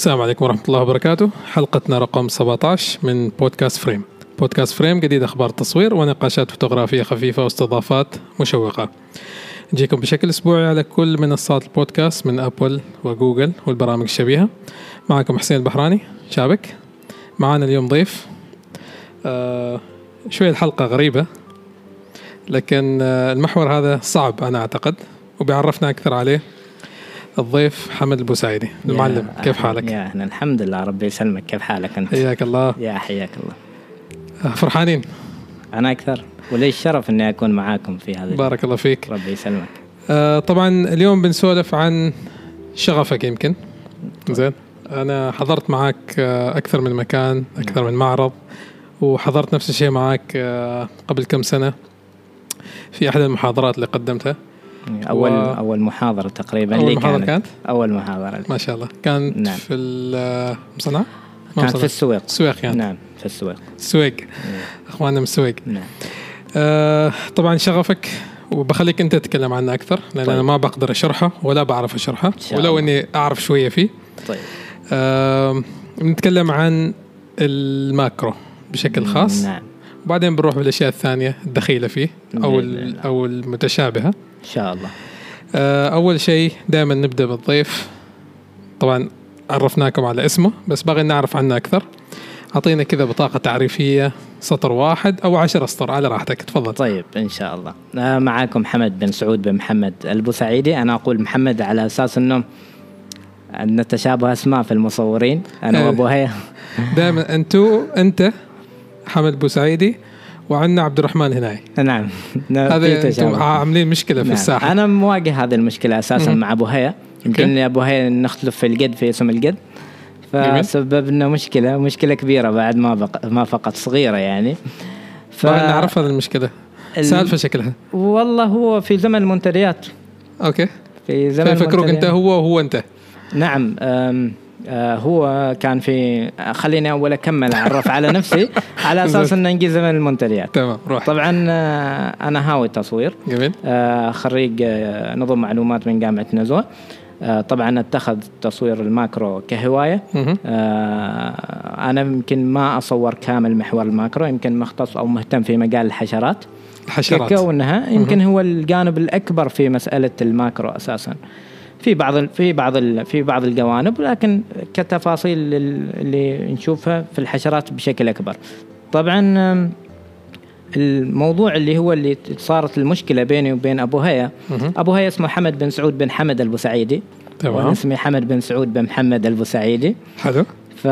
السلام عليكم ورحمة الله وبركاته. حلقتنا رقم 17 من بودكاست Frame. بودكاست Frame جديد أخبار تصوير ونقاشات فوتوغرافية خفيفة واستضافات مشوقة. نجيكم بشكل أسبوعي على كل منصات البودكاست من أبل وجوجل والبرامج الشبيهة. معكم حسين البحراني. شابك. معانا اليوم ضيف. آه شوية الحلقة غريبة لكن آه المحور هذا صعب أنا أعتقد وبيعرفنا أكثر عليه الضيف حمد البوسعيدي. المعلم يا كيف حالك؟ يا أهلا. الحمد لله ربي يسلمك. كيف حالك أنت؟ حياك الله. يا حياك الله. آه، فرحانين؟ أنا أكثر. ولي الشرف إني أكون معاكم في هذا بارك الله فيك. ربي يسلمك. آه طبعا اليوم بنسولف عن شغفك يمكن. زين. أنا حضرت معك آه أكثر من مكان أكثر من معرض وحضرت نفس الشيء معك آه قبل كم سنة في أحد المحاضرات اللي قدمتها. اول و- اول محاضرة تقريبا أول محاضرة كانت. أول محاضرة لي. ما شاء الله. كانت نعم. في المصنع كانت في السويق. السويق يعني. نعم في السويق. السويق أخواننا من السويق. نعم. آه طبعا شغفك وبخليك أنت تتكلم عنه أكثر لأن طيب. أنا ما بقدر أشرحه ولا بعرف أشرحه ولو. إني أعرف شوية فيه. طيب. آه نتكلم عن الماكرو بشكل خاص. نعم. وبعدين بنروح بالأشياء الثانية الدخيلة فيه أو. أو المتشابهة. إن شاء الله. آه أول شيء دائما نبدأ بالضيف. طبعا عرفناكم على اسمه بس باغي نعرف عنه أكثر. أعطينا كذا بطاقة تعريفية سطر واحد أو عشر اسطر على راحتك تفضل. طيب إن شاء الله. آه، معاكم محمد بن سعود بن محمد البوسعيدي. أنا أقول محمد على أساس إنه ان تشابه أسماء في المصورين. أنا إيه. وأبو هيا. دائما أنتو أنت حمد بوسعيدي وعندنا عبد الرحمن هناي. نعم. هذا. عاملين مشكلة في نعم. الساحة. أنا مواجه هذه المشكلة أساسا. مع أبو هيا. يمكن أبو هيا نختلف في القد في اسم القد. جميل. فسببنا مشكلة مشكلة كبيرة بعد ما بق... ما فقط صغيرة يعني. ف... نعرف هذه المشكلة. ال- سالفه شكلها. والله هو في زمن المنتديات. أوكي. في زمن فيفكروك أنت. هو وهو أنت. نعم هو كان في خليني أول أكمل أعرف على نفسي على أساس إنه نجي زمن المنتديات. تمام روح. طبعا آه، أنا هاوي تصوير جميل. آه، خريج آه، نظم معلومات من جامعة نزوة. آه، طبعا أتخذ تصوير ال macro. آه، أنا يمكن ما أصور كامل محور ال macro يمكن مختص أو مهتم في مجال الحشرات. الحشرات. كونها يمكن هو الجانب الأكبر في مسألة ال macro أساسا. في بعض في بعض في بعض الجوانب لكن كتفاصيل ال- اللي نشوفها في الحشرات بشكل أكبر. طبعا الموضوع اللي هو اللي صارت المشكلة بيني وبين أبو هيا. أبو هيا اسمه حمد بن سعود بن حمد البوسعيدي. تمام. اسمي حمد بن سعود بن محمد البوسعيدي. حلو. ف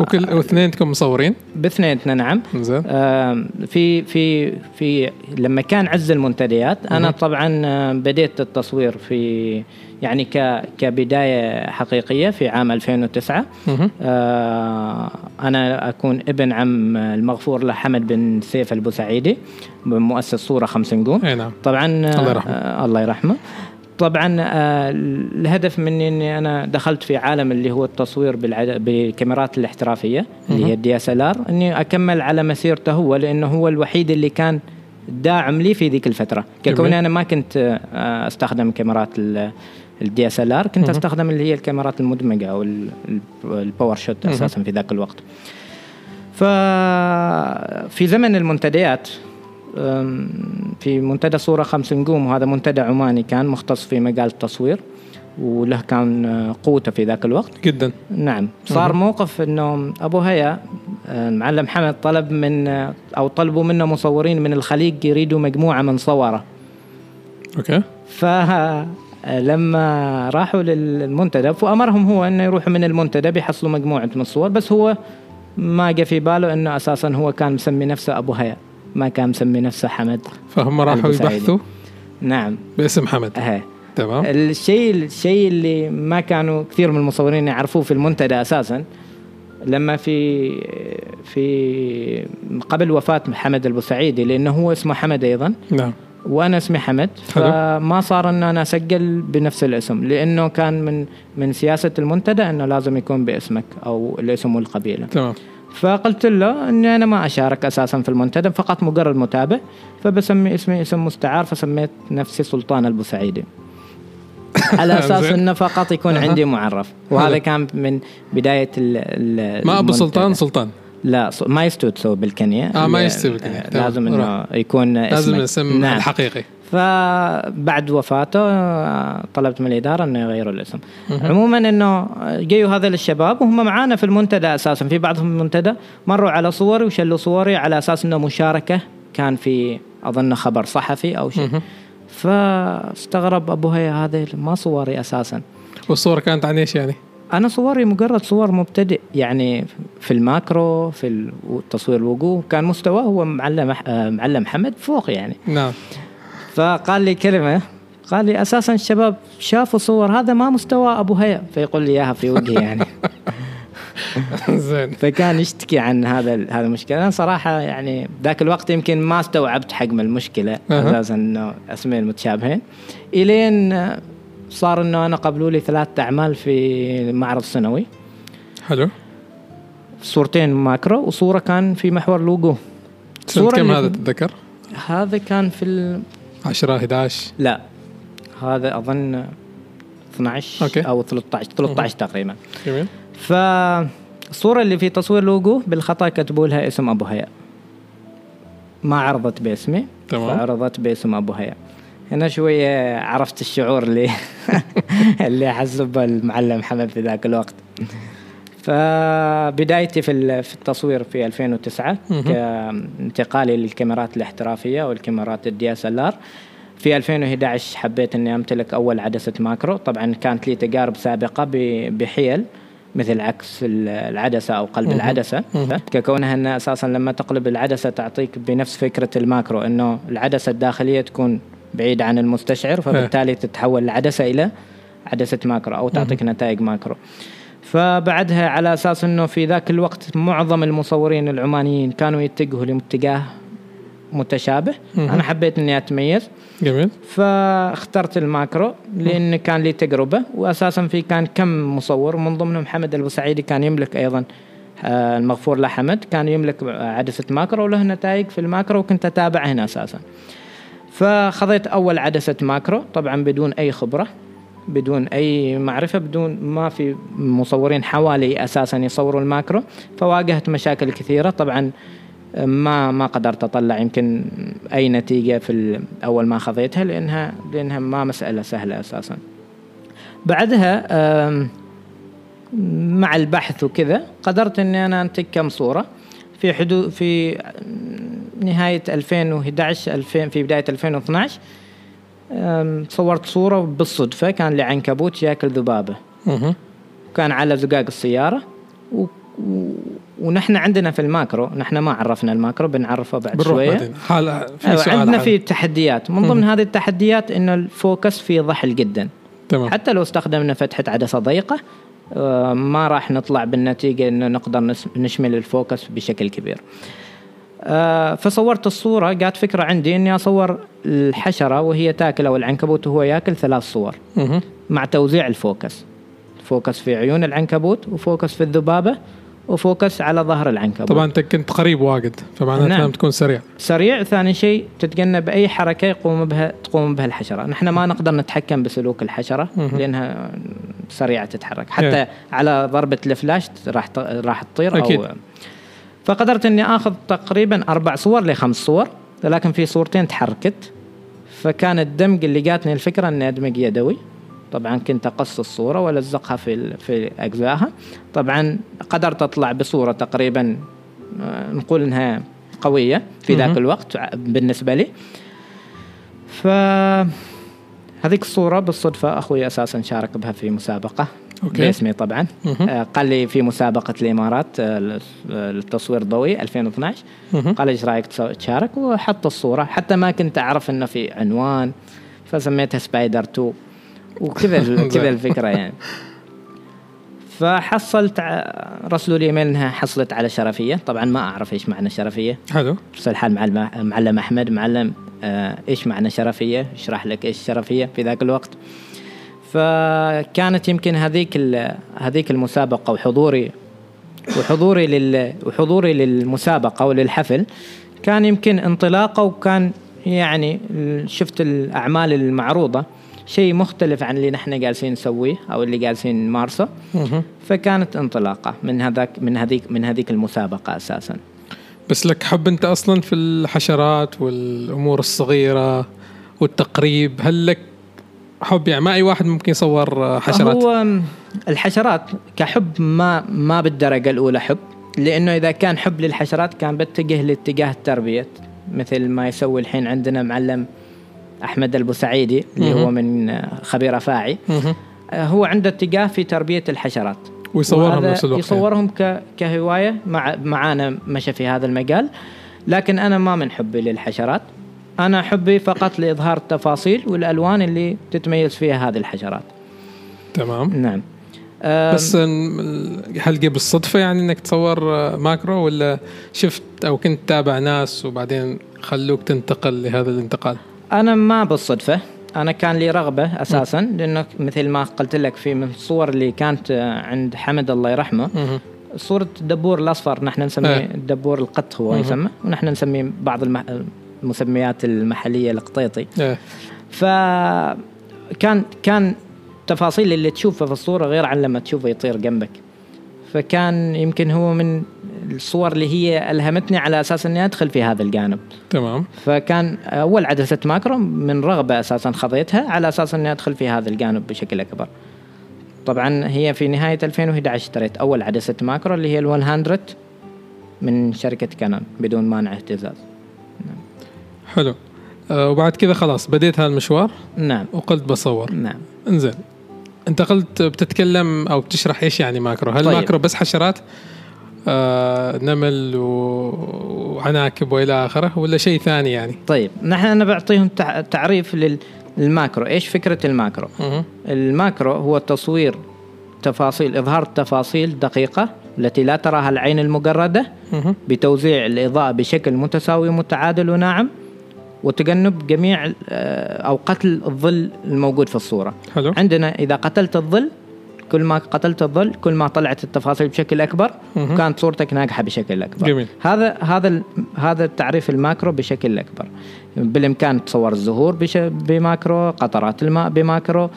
وكل واثنينكم مصورين؟ باثنيناتنا نعم. زين. آم، في في في لما كان عز المنتديات أنا طبعا آم، بديت التصوير في يعني ك كبداية حقيقية في عام 2009 مهم. آه، أنا أكون ابن عم المغفور له حمد بن سيف البوسعيدي مؤسس صورة خمس نجوم أي نعم. طبعا آه، الله يرحمه. آه، الله يرحمه. طبعا آه، الهدف مني إني أنا دخلت في عالم اللي هو التصوير بالعد... بالكاميرات الاحترافية اللي هي ال DSLR إني أكمل على مسيرته هو لأنه هو الوحيد اللي كان داعم لي في ذيك الفترة. ككوني أنا ما كنت آه، أستخدم كاميرات ال DSLR كنت. أستخدم اللي هي الكاميرات المدمجة أو ال- ال- ال PowerShot. أساسا في ذاك الوقت ففي زمن المنتديات في منتدى صورة خمس نجوم وهذا منتدى عماني كان مختص في مجال التصوير وله كان آه، قوته في ذاك الوقت. جدا. نعم. صار مهم. موقف إنه أبو هيا آه، المعلم حمد طلب من آه، أو طلبوا منه مصورين من الخليج يريدوا مجموعة من صوره. أوكي. فلما راحوا للمنتدى فأمرهم هو إنه يروحوا من المنتدى بيحصلوا مجموعة من الصور بس هو ما جاء في باله إنه أساسا هو كان مسمي نفسه أبو هيا. ما كان مسمي نفسه حمد. فهم راحوا. يبحثوا؟ نعم. باسم حمد. اهي تمام. الشيء الشيء اللي ما كانوا كثير من المصورين يعرفوه في المنتدى أساسا لما في في قبل وفاة محمد البوسعيدي لأنه هو اسمه حمد أيضا. نعم. وأنا اسمي حمد. فما صار أن أنا أسجل بنفس الاسم لأنه كان من من سياسة المنتدى أنه لازم يكون باسمك أو الاسم والقبيله تمام. فقلت له إني أنا ما أشارك أساسا في المنتدى فقط مجرد متابع فبسمي اسمي اسم مستعار فسميت نفسي سلطان البوسعيدي على أساس. إنه فقط يكون. عندي معرف وهذا. كان من بداية ال ما أبو. سلطان سلطان لا ما يستوي تسوي بالكنية آه، ما يستوي بالكنية. آه،. لازم إنه. يكون لازم اسمك. الاسم نعم. الحقيقي فبعد وفاته آه، طلبت من الإدارة إنه يغيروا الاسم. عموما إنه جيوا هذول الشباب وهم معانا في المنتدى أساسا في بعضهم المنتدى مروا على صوري وشلوا صوري على أساس إنه مشاركة كان في أظن خبر صحفي أو شيء. فاستغرب أبو هي هذا ما صوري أساسا. والصورة كانت عن إيش يعني؟ أنا صوري مجرد صور مبتدئ يعني في الماكرو في التصوير الوقوف كان مستواه هو معلم آه، معلم محمد فوق يعني نعم فقال لي كلمة قال لي أساسا الشباب شافوا صور هذا ما مستوى أبو هيا فيقول لي إياها في وجهي يعني. زين. فكان يشتكي عن هذا هذا المشكلة. أنا صراحة يعني ذاك الوقت يمكن ما استوعبت حجم المشكلة. أساسا إنه أسمين متشابهين. إلين صار إنه أنا قبلوا لي ثلاث أعمال في معرض سنوي حلو. صورتين macro وصورة كان في محور لوجو. سنة صورة كم هذا تتذكر؟ هذا كان في. 10 11 لا هذا أظن 12 okay. أو 13 13 تقريبا. جميل. فالصورة اللي في تصوير لوجو بالخطأ كتبوا لها اسم أبو هيا ما عرضت باسمي تمام. فعرضت باسم أبو هيا هنا شوية عرفت الشعور اللي اللي حس به المعلم محمد في ذاك الوقت. فبدايتي في في التصوير في 2009 مهم. كانتقالي للكاميرات الاحترافية والكاميرات ال DSLR في 2011 حبيت إني أمتلك أول عدسة macro طبعا كانت لي تجارب سابقة بحيل مثل عكس ال- العدسة أو قلب. العدسة. ككونها انها أساسا لما تقلب العدسة تعطيك بنفس فكرة ال macro إنه العدسة الداخلية تكون بعيدة عن المستشعر فبالتالي تتحول العدسة إلى عدسة macro أو تعطيك نتائج macro فبعدها على أساس إنه في ذاك الوقت معظم المصورين العمانيين كانوا يتجهوا لاتجاه متشابه. مهم. أنا حبيت إني أتميز. جميل. فاخترت ال macro لأن كان لي تجربة واساسا في كان كم مصور من ضمنهم حمد البوسعيدي كان يملك أيضا آه، المغفور له حمد كان يملك عدسة macro وله نتائج في ال macro وكنت اتابعه هنا أساسا. فخذيت أول عدسة macro طبعا بدون أي خبرة. بدون أي معرفة بدون ما في مصورين حوالي أساسا يصوروا ال macro. فواجهت مشاكل كثيرة. طبعا ما ما قدرت أطلع يمكن أي نتيجة في أول ما خذيتها لأنها لأنها ما مسألة سهلة أساسا. بعدها مع البحث وكذا قدرت إني أنا أنتج كم صورة. في حدود في نهاية 2011 2000 في بداية 2012 أم، صورت صورة بالصدفة كان لعنكبوت ياكل ذبابه. مهم. كان على زجاج السيارة و... و... ونحن عندنا في ال macro نحن ما عرفنا ال macro بنعرفه بعد بنروح شوية. بعدين. حال في أيوة، سؤال عندنا حال. في تحديات من ضمن هذه التحديات ان ال focus فيه ضحل جدا. تمام. حتى لو استخدمنا فتحة عدسة ضيقة آه، ما راح نطلع بالنتيجة إنه نقدر نشمل ال focus بشكل كبير. فصورت الصورة جات فكرة عندي إني أصور الحشرة وهي تاكل أو العنكبوت وهو ياكل ثلاث صور. مع توزيع ال focus focus في عيون العنكبوت و focus في الذبابة و focus على ظهر العنكبوت طبعا أنت كنت قريب واجد فمعناته نعم. لازم تكون سريع سريع ثاني شيء تتجنب أي حركة يقوم بها تقوم بها الحشرة نحن ما نقدر نتحكم بسلوك الحشرة مهم. لأنها سريعة تتحرك حتى إيه. على ضربة الفلاش راح راح تطير أكيد. أو فقدرت إني آخذ تقريبا أربع صور لخمس صور لكن في صورتين تحركت. فكان الدمج اللي جاتني الفكرة إني أدمج يدوي. طبعا كنت أقص الصورة وألزقها في في أجزائها. طبعا قدرت أطلع بصورة تقريبا آه، نقول إنها قوية في ذاك. الوقت بالنسبة لي. ف هذيك الصورة بالصدفة أخوي أساسا شارك بها في مسابقة. أوكي. باسمي طبعا. مهم. آه، قال لي في مسابقة الإمارات آه، للتصوير الضوئي 2012 مهم. قال إيش رأيك تشارك؟ وحط الصورة. حتى ما كنت أعرف إنه في عنوان فسميتها spider 2 وكذا كذا الفكرة يعني. فحصلت رسلوا لي إيميل إنها حصلت على شرفية. طبعا ما أعرف إيش معنى شرفية. حلو. ارسل حال معلم معلم أحمد معلم آه إيش معنى شرفية؟ اشرح لك إيش شرفية في ذاك الوقت. فكانت يمكن هذيك هذيك المسابقة وحضوري وحضوري لل وحضوري للمسابقة وللحفل كان يمكن انطلاقة وكان يعني شفت الأعمال المعروضة. شيء مختلف عن اللي نحن جالسين نسويه أو اللي جالسين نمارسه. فكانت انطلاقة من هذاك من هذيك من هذيك المسابقة أساسا. بس لك حب أنت أصلا في الحشرات والأمور الصغيرة والتقريب هل لك حب يعني ما أي واحد ممكن يصور آه، حشرات هو الحشرات كحب ما ما بالدرجة الأولى حب لأنه إذا كان حب للحشرات كان بتجه لاتجاه التربية مثل ما يسوي الحين عندنا معلم أحمد البوسعيدي اللي. هو من آه، خبير أفاعي. آه، هو عنده اتجاه في تربية الحشرات ويصورهم نفس الوقت. يصورهم ك... كهواية مع معانا مشى في هذا المجال لكن أنا ما من حبي للحشرات أنا حبي فقط لإظهار التفاصيل والألوان اللي تتميز فيها هذه الحشرات تمام نعم بس هل جه بالصدفه يعني إنك تصور آه، ماكرو ولا شفت أو كنت تابع ناس وبعدين خلوك تنتقل لهذا الانتقال؟ أنا ما بالصدفة أنا كان لي رغبة أساسا لأنه مثل ما قلت لك في من الصور اللي كانت آه، عند حمد الله يرحمه. صورة الدبور الأصفر نحن نسميه إيه. الدبور القط هو. يسمى ونحن نسميه بعض. المسميات المحلية القطيطي. إيه. فكان كان تفاصيل اللي تشوفها في الصورة غير عن لما تشوفه يطير جنبك. فكان يمكن هو من الصور اللي هي ألهمتني على أساس أني أدخل في هذا الجانب. تمام. فكان أول عدسة macro من رغبة أساسا خذيتها على أساس أني أدخل في هذا الجانب بشكل أكبر. طبعا هي في نهاية 2011 اشتريت أول عدسة macro اللي هي ال 100 من شركة Canon بدون مانع اهتزاز. حلو. آه وبعد كذا خلاص بديت هذا المشوار نعم. وقلت بصور. نعم. انزين. انت قلت بتتكلم أو بتشرح إيش يعني macro؟ هل طيب. macro بس حشرات؟ آه نمل و... وعناكب وإلى آخره ولا شيء ثاني يعني؟ طيب. نحن أنا بعطيهم تع- تعريف لل- لل macro. إيش فكرة ال macro؟ مهم. ال macro هو تصوير تفاصيل إظهار تفاصيل دقيقة التي لا تراها العين المجردة مهم. بتوزيع الإضاءة بشكل متساوي متعادل وناعم. وتجنب جميع آه، أو قتل الظل الموجود في الصورة. حلو. عندنا إذا قتلت الظل كل ما قتلت الظل كل ما طلعت التفاصيل بشكل مهم. وكانت صورتك ناجحة بشكل أكبر. جميل. هذا هذا هذا التعريف ال macro بشكل أكبر. بالإمكان تصور الزهور بش ب macro قطرات الماء ب macro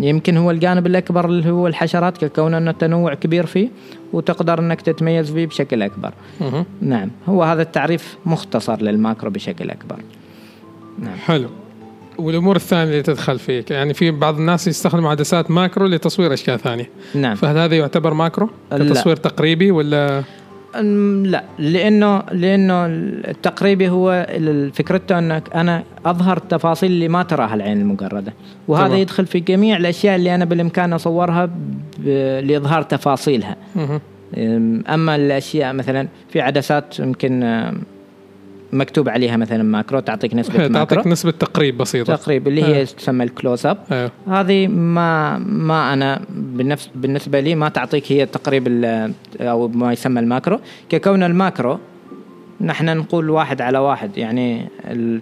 يمكن هو الجانب الأكبر اللي هو الحشرات ككون أنه التنوع كبير فيه وتقدر أنك تتميز فيه بشكل أكبر. مهم. نعم. هو هذا التعريف مختصر لل macro بشكل أكبر. نعم. حلو. والأمور الثانية اللي تدخل فيك. يعني في بعض الناس يستخدموا عدسات macro لتصوير أشياء ثانية. نعم. فهل هذا يعتبر macro؟ لا. كتصوير تقريبي ولا؟ لا. لأنه لأنه التقريبي هو فكرته أنك أنا أظهر التفاصيل اللي ما تراها العين المجرده وهذا تمام. يدخل في جميع الأشياء اللي أنا بالإمكان أصورها لإظهار تفاصيلها. أم، أما الأشياء مثلا في عدسات يمكن مكتوب عليها مثلا macro تعطيك نسبة تعطيك macro. تعطيك نسبة تقريب بسيطة. تقريب اللي هي إيه. تسمى ال close up. أيوه. هذه ما ما أنا بالنفس بالنسبة لي ما تعطيك هي تقريب أو ما يسمى ال macro. ككون ال macro نحن نقول واحد على واحد يعني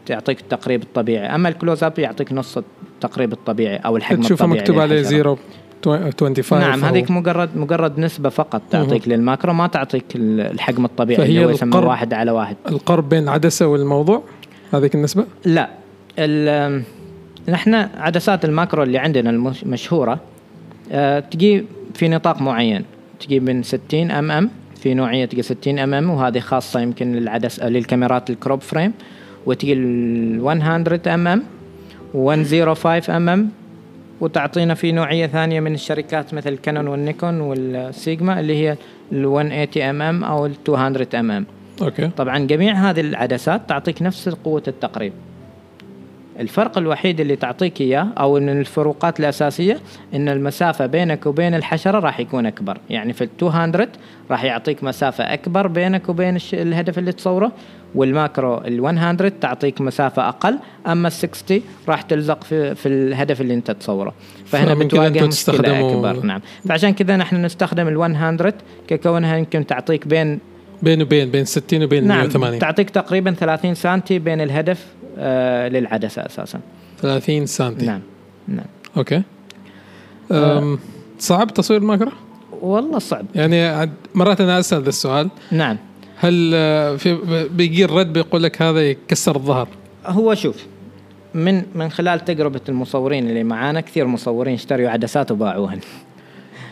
تعطيك التقريب الطبيعي. أما ال close up يعطيك نص التقريب الطبيعي أو الحجم الطبيعي تشوفه مكتوب عليه zero. 25 نعم هذيك مجرد مجرد نسبة فقط تعطيك لل macro ما تعطيك الحجم الطبيعي فهي اللي هو يسمى واحد على واحد. القرب بين عدسة والموضوع؟ هذيك النسبة؟ لا نحن عدسات ال macro اللي عندنا المشهوره آه، تجي في نطاق معين. تجي من 60 mm في نوعية تجي 60 mm وهذه خاصة يمكن للعدس للكاميرات ال crop frame. وتجي ال 100 mm 105 mm وتعطينا في نوعية ثانية من الشركات مثل Canon وال Nikon وال Sigma اللي هي ال 180 mm أو ال 200 mm أوكي. طبعا جميع هذه العدسات تعطيك نفس قوة التقريب. الفرق الوحيد اللي تعطيك إياه أو إن الفروقات الأساسية إن المسافة بينك وبين الحشرة راح يكون أكبر. يعني في ال 200 راح يعطيك مسافة أكبر بينك وبين الهدف اللي تصوره وال macro ال 100 تعطيك مسافة أقل أما ال 60 راح تلزق في في الهدف اللي أنت تصوره. فهنا بتواجه مشكلة أكبر. نعم. فعشان كذا نحن نستخدم ال 100 ككونها يمكن تعطيك بين بين وبين بين 60 وبين نعم 180 تعطيك تقريبا 30 سنتي بين الهدف آه للعدسة أساسا. 30 سنتي. نعم نعم. أوكي. أم صعب تصوير ال macro؟ والله صعب. يعني مرات أنا أسأل ذا السؤال. نعم. هل آه، في البيجي الرد بيقول لك هذا يكسر الظهر؟ هو شوف من من خلال تجربة المصورين اللي معانا كثير مصورين اشتروا عدسات وباعوهن.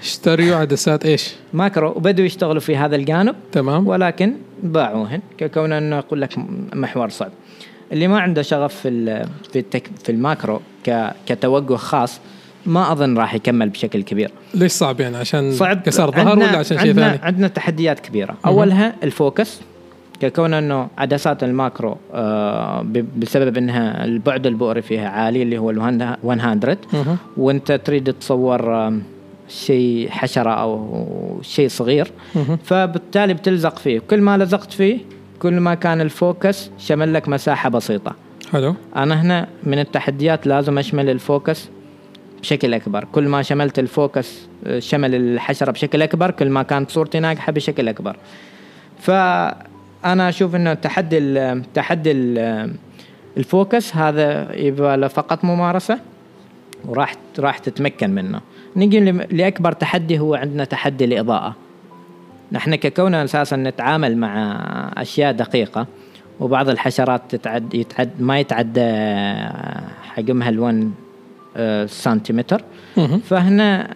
اشتريوا عدسات إيش؟ ماكرو وبدوا يشتغلوا في هذا الجانب تمام. ولكن باعوهن ككون أنه أقول لك محور صعب. اللي ما عنده شغف في في التك في الماكرو كتوجه خاص ما أظن راح يكمل بشكل كبير. ليش صعب يعني؟ عشان صعب. كسر ظهر ولا عشان شيء ثاني؟ عندنا تحديات كبيرة. أولها focus. ككون إنه عدسات الماكرو آه بسبب إنها البعد البؤري فيها عالي اللي هو ال 100 مهم. وأنت تريد تصور آم، شيء حشرة أو شيء صغير. فبالتالي بتلزق فيه. كل ما لزقت فيه كل ما كان ال focus شمل لك مساحة بسيطة. حلو. أنا هنا من التحديات لازم أشمل ال focus بشكل أكبر. كل ما شملت ال focus آه، شمل الحشرة بشكل أكبر كل ما كانت صورتي ناجحة بشكل أكبر. فأنا أشوف إنه تحدي تحدي ال ال focus هذا يبغى له فقط ممارسة وراح راح تتمكن منه. نجي لأكبر تحدي هو عندنا تحدي الإضاءة. نحن ككوننا أساسا نتعامل مع أشياء دقيقة وبعض الحشرات تتعد يتعد ما يتعدى حجمها الون سنتيمتر. فهنا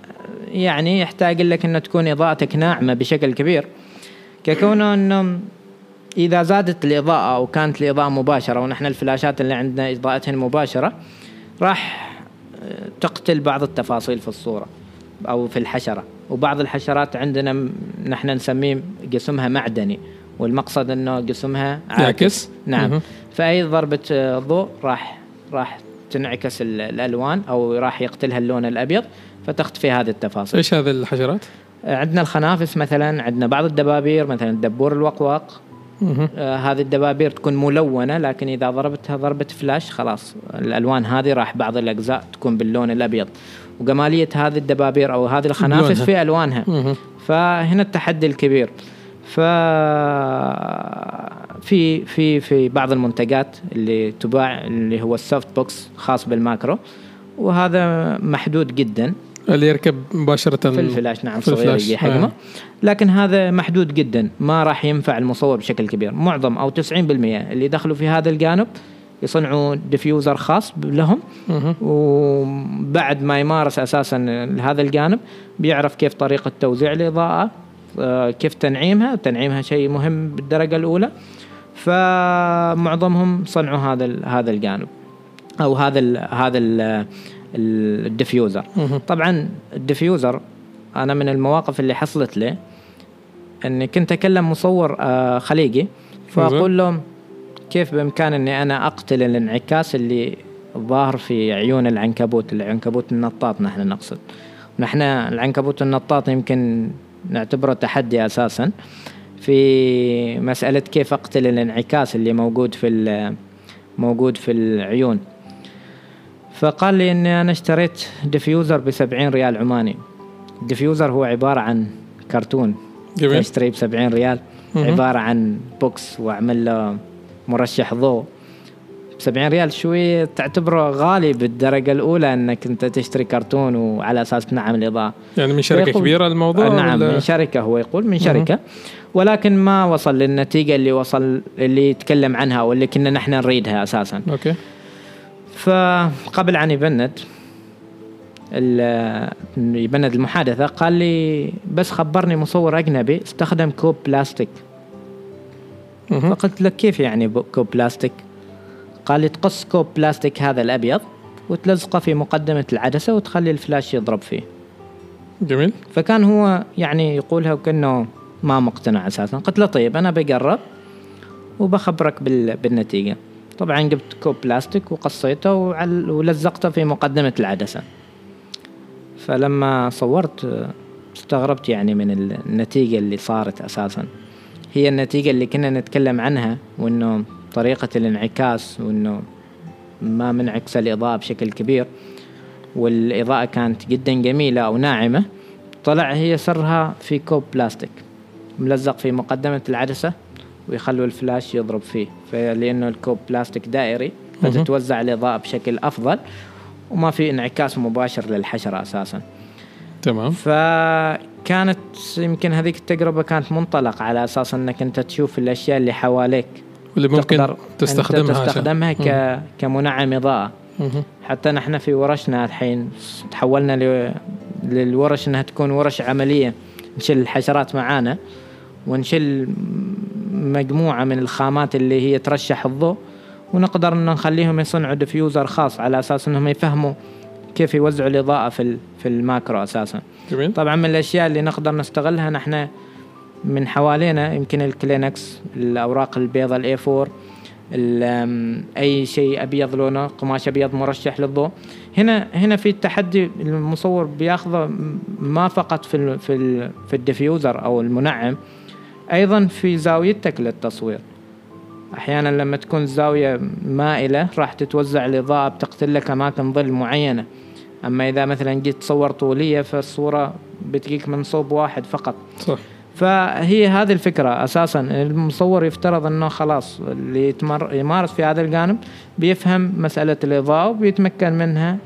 يعني يحتاج لك ان تكون إضاءتك ناعمة بشكل كبير ككونه انه إذا زادت الإضاءة أو كانت الإضاءة مباشرة ونحن الفلاشات اللي عندنا إضاءتهن مباشرة راح آه، تقتل بعض التفاصيل في الصورة أو في الحشرة وبعض الحشرات عندنا نحن نسميه قسمها معدني والمقصد إنه قسمها عاكس يعكس؟ نعم. فأي ضربة آه، ضوء راح راح تنعكس ال- الألوان أو راح يقتلها اللون الأبيض فتختفي هذه التفاصيل إيش هذه الحشرات؟ عندنا الخنافس مثلا عندنا بعض الدبابير مثلا دبور الوقواق. آه هذه الدبابير تكون ملونة لكن إذا ضربتها ضربة فلاش خلاص الألوان هذه راح بعض الأجزاء تكون باللون الأبيض وجمالية هذه الدبابير أو هذه الخنافس. في ألوانها مهم. فهنا التحدي الكبير ف في في في بعض المنتجات اللي تباع اللي هو ال softbox خاص بالماكرو وهذا محدود جدا اللي يركب مباشرة في الفلاش نعم في صغير. يجي حجمه آه. لكن هذا محدود جدا ما راح ينفع المصور بشكل كبير معظم أو 90% اللي دخلوا في هذا الجانب يصنعوا diffuser خاص لهم مهم. وبعد ما يمارس أساسا هذا الجانب بيعرف كيف طريقة توزيع الإضاءة كيف تنعيمها؟ تنعيمها شيء مهم بالدرجة الأولى. فمعظمهم صنعوا هذا ال- هذا الجانب أو هذا ال هذا ال ال diffuser. مهم. طبعا ال diffuser أنا من المواقف اللي حصلت لي إني كنت أكلم مصور آه، خليجي فأقول لهم كيف بإمكان إني أنا أقتل الانعكاس اللي ظاهر في عيون العنكبوت. العنكبوت النطاط نحن نقصد. نحن العنكبوت النطاط يمكن نعتبره تحدي أساسا. في مسألة كيف أقتل الانعكاس اللي موجود في موجود في العيون. فقال لي إني أنا اشتريت diffuser ب 70 ريال عماني. ال diffuser هو عبارة عن كرتون. جميل. ب 70 ريال. مهم. عبارة عن box وأعمل له مرشح ضوء. ب 70 ريال شوي تعتبره غالي بالدرجة الأولى إنك أنت تشتري كرتون وعلى أساس تنعم الإضاءة. يعني من شركة فيقول- كبيرة الموضوع آه، نعم؟ من شركة هو يقول من شركة. ولكن ما وصل للنتيجة اللي وصل اللي يتكلم عنها واللي كنا نحن نريدها أساسا. أوكي. فقبل عن يبند يبند المحادثة قال لي بس خبرني مصور أجنبي استخدم كوب بلاستيك. فقلت له كيف يعني كوب بلاستيك؟ قال لي تقص كوب بلاستيك هذا الأبيض وتلزقه في مقدمة العدسة وتخلي الفلاش يضرب فيه. جميل. فكان هو يعني يقولها وكأنه ما مقتنع أساسا. قلت له طيب أنا بجرب وبخبرك بال... بالنتيجة. طبعا جبت كوب بلاستيك وقصيته وعل... ولزقته في مقدمة العدسة. فلما صورت استغربت يعني من النتيجة اللي صارت أساسا. هي النتيجة اللي كنا نتكلم عنها وإنه طريقة الانعكاس وإنه ما منعكس الإضاءة بشكل كبير والإضاءة كانت جدا جميلة وناعمة طلع هي سرها في كوب بلاستيك ملزق في مقدمة العدسة ويخلوا الفلاش يضرب فيه. فلأنه الكوب بلاستيك دائري. فتتوزع الإضاءة بشكل أفضل وما في انعكاس مباشر للحشرة أساسا. تمام. فكانت يمكن هذيك التجربة كانت منطلق على أساس أنك أنت تشوف الأشياء اللي حواليك. واللي ممكن تقدر تستخدمها تستخدمها ك... كمنعم إضاءة. حتى نحن في ورشنا الحين تحولنا ل... للورش إنها تكون ورش عملية. نشيل الحشرات معانا ونشيل مجموعة من الخامات اللي هي ترشح الضوء ونقدر ان نخليهم يصنعوا diffuser خاص على أساس إنهم يفهموا كيف يوزعوا الإضاءة في في الماكرو أساسا. جميل. طبعا من الأشياء اللي نقدر نستغلها نحن من حوالينا يمكن الكلينكس الأوراق البيضاء ال A 4 ال- أم، أي شيء أبيض لونه قماش أبيض مرشح للضوء. هنا هنا في التحدي المصور بياخذه ما فقط في في في ال diffuser أو المنعم أيضا في زاويتك للتصوير. أحيانا لما تكون الزاويه مائلة راح تتوزع الإضاءة بتقتل لك أماكن ظل معينة. أما إذا مثلا جيت تصور طوليه فالصورة بتجيك من صوب واحد فقط. صح. فهي هذه الفكرة. أساسا المصور يفترض أنه خلاص اللي يتمر يمارس في هذا الجانب بيفهم مسألة الإضاءة وبيتمكن منها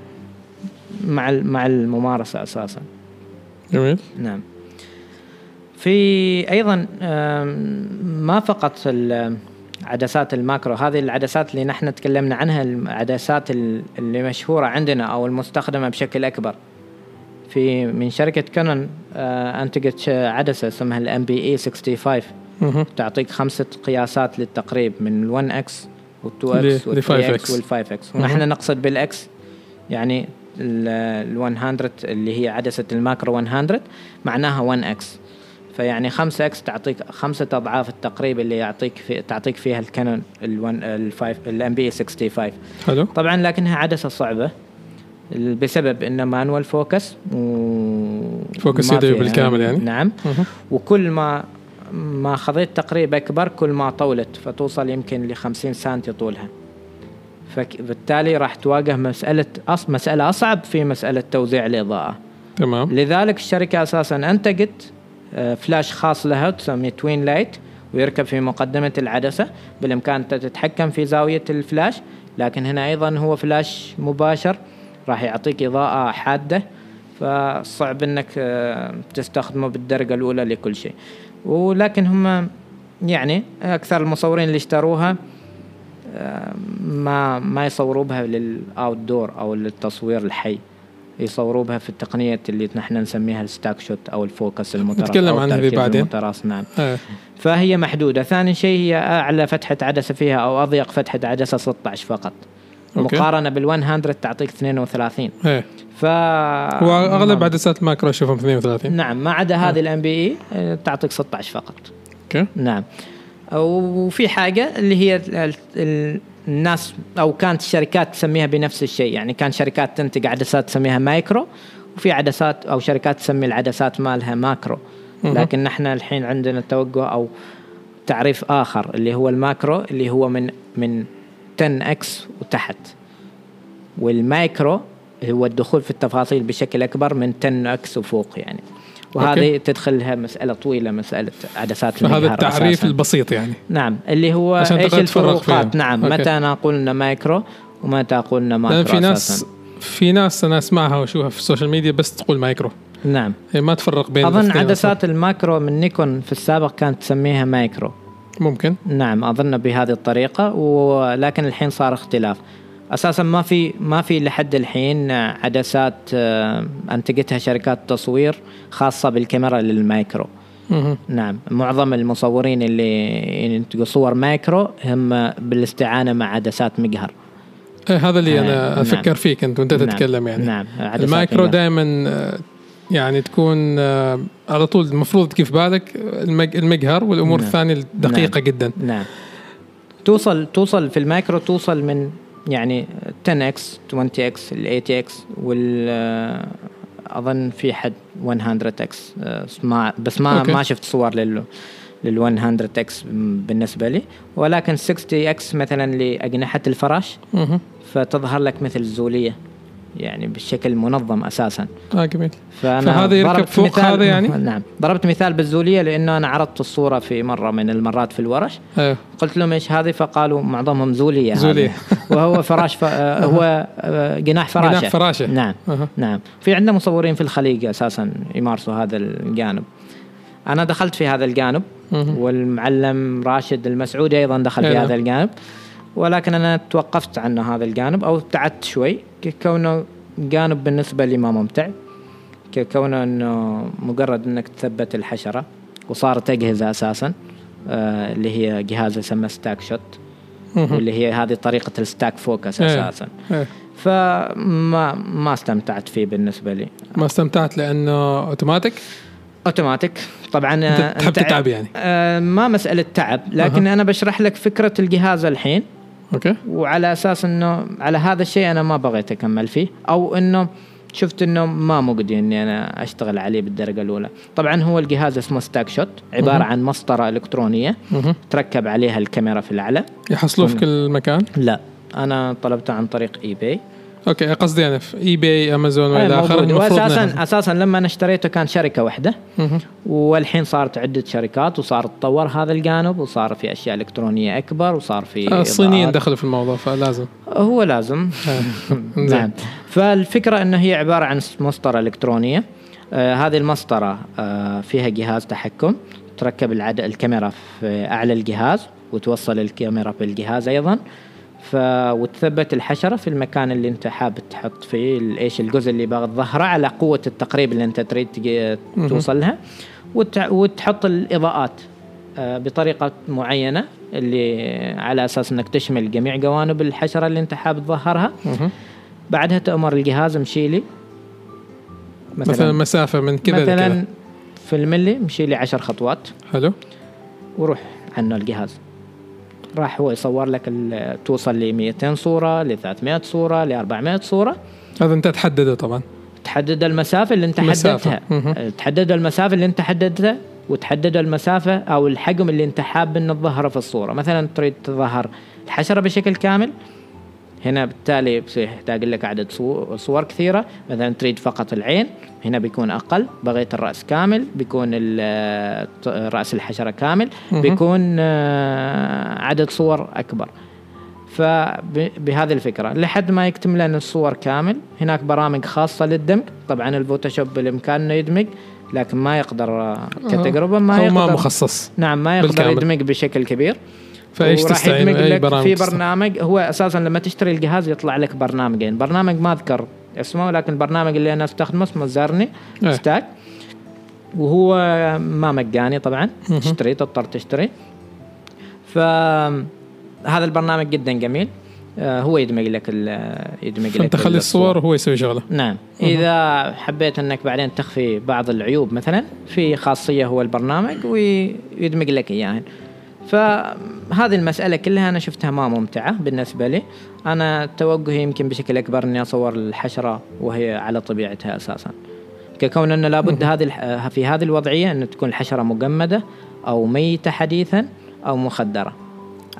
مع مع الممارسة أساسا. جميل. نعم. في أيضا ما فقط عدسات الماكرو هذه العدسات اللي نحن تكلمنا عنها العدسات ال- اللي مشهورة عندنا أو المستخدمة بشكل أكبر. في من شركة كانون آه، أنتجت ش- عدسة اسمها ال MP-E 65 مهم. تعطيك خمسة قياسات للتقريب من ال 1 X وال 2 ل- X ل وال 3 X 5X. وال 5 X ونحن نقصد بال X يعني ال 100 اللي هي عدسة الماكرو 100 معناها 1 X فيعني 5 X تعطيك خمسة أضعاف التقريب اللي يعطيك في تعطيك فيها الكانون ال 5 ال MP 65 حلو. طبعا لكنها عدسة صعبة. بسبب انه manual focus و focus يدوي بالكامل يعني؟ نعم. مهم. وكل ما ما خذيت تقريب أكبر كل ما طولت فتوصل يمكن ل 50 سنتي طولها. فبالتالي راح تواجه مسألة أص... مسألة أصعب في مسألة توزيع الإضاءة. تمام. لذلك الشركة أساسا أنتجت آه، فلاش خاص لها تسميه twin light ويركب في مقدمة العدسة. بالإمكان تتحكم في زاوية الفلاش لكن هنا أيضا هو فلاش مباشر. راح يعطيك إضاءة حادة فصعب إنك آه، تستخدمه بالدرجة الأولى لكل شيء. ولكن هم يعني أكثر المصورين اللي اشتروها آه، ما ما يصوروا بها لل outdoor أو للتصوير الحي. يصوروا بها في التقنية اللي نحن نسميها ال stack shot أو ال focus المتراص نتكلم أو عنها بعدين. المتراص نعم. آه. فهي محدودة. ثاني شيء هي أعلى فتحة عدسة فيها أو أضيق فتحة عدسة 16 فقط. okay. مقارنة بال 100 تعطيك 32 إيه. ف واغلب عدسات ال macro اشوفهم 32 نعم ما عدا هذه ال MP-E تعطيك 16 فقط. okay. نعم. وفي حاجة اللي هي ال- ال- الناس أو كانت الشركات تسميها بنفس الشيء. يعني كان شركات تنتج عدسات تسميها مايكرو وفي عدسات أو شركات تسمي العدسات مالها macro. لكن نحن الحين عندنا توجه أو تعريف آخر اللي هو ال macro اللي هو من من 10 X وتحت والمايكرو هو الدخول في التفاصيل بشكل أكبر من 10 X وفوق يعني وهذه okay. تدخلها مسألة طويلة مسألة عدسات فهذا المجهر التعريف أساساً. البسيط يعني نعم اللي هو إيش الفروقات. نعم okay. متى نقول مايكرو ومتى قلنا macro لأن في ناس أساساً. في ناس أنا أسمعها وأشوفها في ال social media بس تقول مايكرو نعم هي ما تفرق بين أظن عدسات ال macro من نيكون في السابق كانت تسميها مايكرو. ممكن نعم أظن بهذه الطريقة ولكن الحين صار اختلاف أساسا ما في ما في لحد الحين عدسات آه، أنتجتها شركات تصوير خاصة بالكاميرا للمايكرو. نعم معظم المصورين اللي ينتجوا صور مايكرو هم بالاستعانة مع عدسات مجهر إيه هذا اللي آه، أنا نعم. أفكر فيه كنت وأنت نعم. تتكلم يعني نعم المايكرو. دائما يعني تكون آه، على طول المفروض في بالك المجهر والأمور نعم. الثانية الدقيقة جدا نعم توصل توصل في المايكرو توصل من يعني 10 إكس 20 إكس ال 80 إكس وال آه، أظن في حد 100 X ما بس ما okay. ما شفت صور لل لل 100 X بالنسبة لي ولكن 60 X مثلا لأجنحة الفراش مهم. فتظهر لك مثل الزولية يعني بشكل منظم أساسا آه جميل فأنا فهذا يركب ضربت فوق مثال هذا يعني؟ نعم ضربت مثال بالزولية لأنه أنا عرضت الصورة في مرة من المرات في الورش أيوه قلت لهم إيش هذه فقالوا معظمهم زولية هذه. زولية. وهو فراش ف... آه، هو آه، جناح فراشه جناح فراشة. نعم أها. نعم في عندنا مصورين في الخليج أساسا يمارسوا هذا الجانب أنا دخلت في هذا الجانب. والمعلم راشد المسعودي أيضا دخل إيه في. هذا الجانب ولكن أنا توقفت عن هذا الجانب أو ابتعدت شوي. كونه جانب بالنسبة لي ما ممتع. كونه إنه مجرد إنك تثبت الحشرة وصارت اجهزه أساسا آه اللي هي جهاز يسمى stack shot. واللي هي هذه طريقة ال stack focus إيه. أساسا. إيه. فما ما استمتعت فيه بالنسبة لي. ما استمتعت لأنه automatic automatic طبعا أنت تحب تتعب يعني. آه ما مسألة تعب لكن أنا بشرح لك فكرة الجهاز الحين. okay. وعلى أساس إنه على هذا الشيء أنا ما بغيت أكمل فيه أو إنه شفت إنه ما مقدي إني أنا أشتغل عليه بالدرجة الأولى. طبعا هو الجهاز اسمه stack shot عبارة مهم. عن مسطرة إلكترونية مهم. تركب عليها الكاميرا في الأعلى. يحصلوه في كل مكان؟ لا أنا طلبته عن طريق eBay okay قصدي يعني في eBay أمازون وإلى آخره موجود. المفروض واساسا إنها- أساسا لما أنا اشتريته كان شركة واحدة. والحين صارت عدة شركات وصار تطور هذا الجانب وصار في أشياء إلكترونية أكبر وصار في آه، الصينيين. دخلوا في الموضوع فلازم هو لازم زين. نعم فالفكرة إنه هي عبارة عن مسطرة إلكترونية آه هذه المسطرة آه فيها جهاز تحكم تركب. الكاميرا في أعلى الجهاز وتوصل الكاميرا بالجهاز أيضا ف... وتثبت الحشرة في المكان اللي انت حابب تحط فيه إيش الجزء اللي باغي تظهره على قوة التقريب اللي انت تريد. توصل لها وت... وتحط الإضاءات آه، بطريقة معينة اللي على أساس إنك تشمل جميع جوانب الحشرة اللي انت حابب تظهرها. بعدها تأمر الجهاز امشي لي. مثلا مثلا مسافة من كذا مثلا في الملي امشي لي 10 خطوات. حلو. وروح عنه الجهاز. راح هو يصور لك توصل ل 200 صورة ل 300 صورة ل 400 صورة. هذا انت تحدده طبعا. تحدد المسافة اللي انت مسافة. حددتها. أه، تحدد المسافة اللي انت حددتها وتحدد المسافة أو الحجم اللي انت حاب إنه تظهره في الصورة. مثلا تريد تظهر الحشرة بشكل كامل. هنا بالتالي يحتاج لك عدد صو- صور كثيرة مثلا تريد فقط العين هنا بيكون أقل بغيت الرأس كامل بيكون ال- ط- رأس الحشرة كامل. بيكون آه، عدد صور أكبر. فبهذه الفكرة. لحد ما يكتمل لنا الصور كامل هناك برامج خاصة للدمج. طبعا ال Photoshop بالإمكان أنه يدمج لكن ما يقدر آه، كتجربة ما هو يقدر. ما مخصص. نعم ما يقدر بالكامل. يدمج بشكل كبير. فايش تستعين لك برامج؟ في؟ برنامج. هو أساسا لما تشتري الجهاز يطلع لك برنامجين. برنامج ما أذكر اسمه لكن البرنامج اللي أنا أستخدمه اسمه Zerene إيه. Stack. وهو ما مجاني طبعا. تشتري تضطر تشتري. فهذا البرنامج جدا جميل. آه، هو يدمج لك ال- يدمج لك فأنت خلي الصور. وهو يسوي شغله. نعم. إذا حبيت إنك بعدين تخفي بعض العيوب مثلا في خاصية هو البرنامج ويدمج لك اياها فهذه المسألة كلها أنا شفتها ما ممتعة بالنسبة لي. أنا توجهي يمكن بشكل أكبر إني أصور الحشرة وهي على طبيعتها أساسا. ككون أنه لابد هذه في هذه الوضعية أن تكون الحشرة مجمدة أو ميتة حديثا أو مخدرة.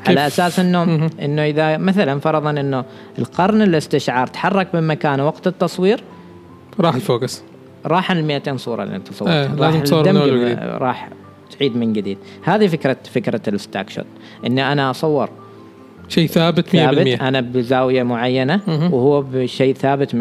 على أساس إنه. إنه إذا مثلا فرضا إنه القرن الاستشعار تحرك من مكانه وقت التصوير راح ال focus. راح ال 200 صورة اللي أنت صورتها. لازم راح الدمج. راح تعيد من جديد. هذه فكره فكرة ال stack shot إني أنا أصور شيء ثابت 100% ثابت أنا بزاوية معينة. وهو بشيء ثابت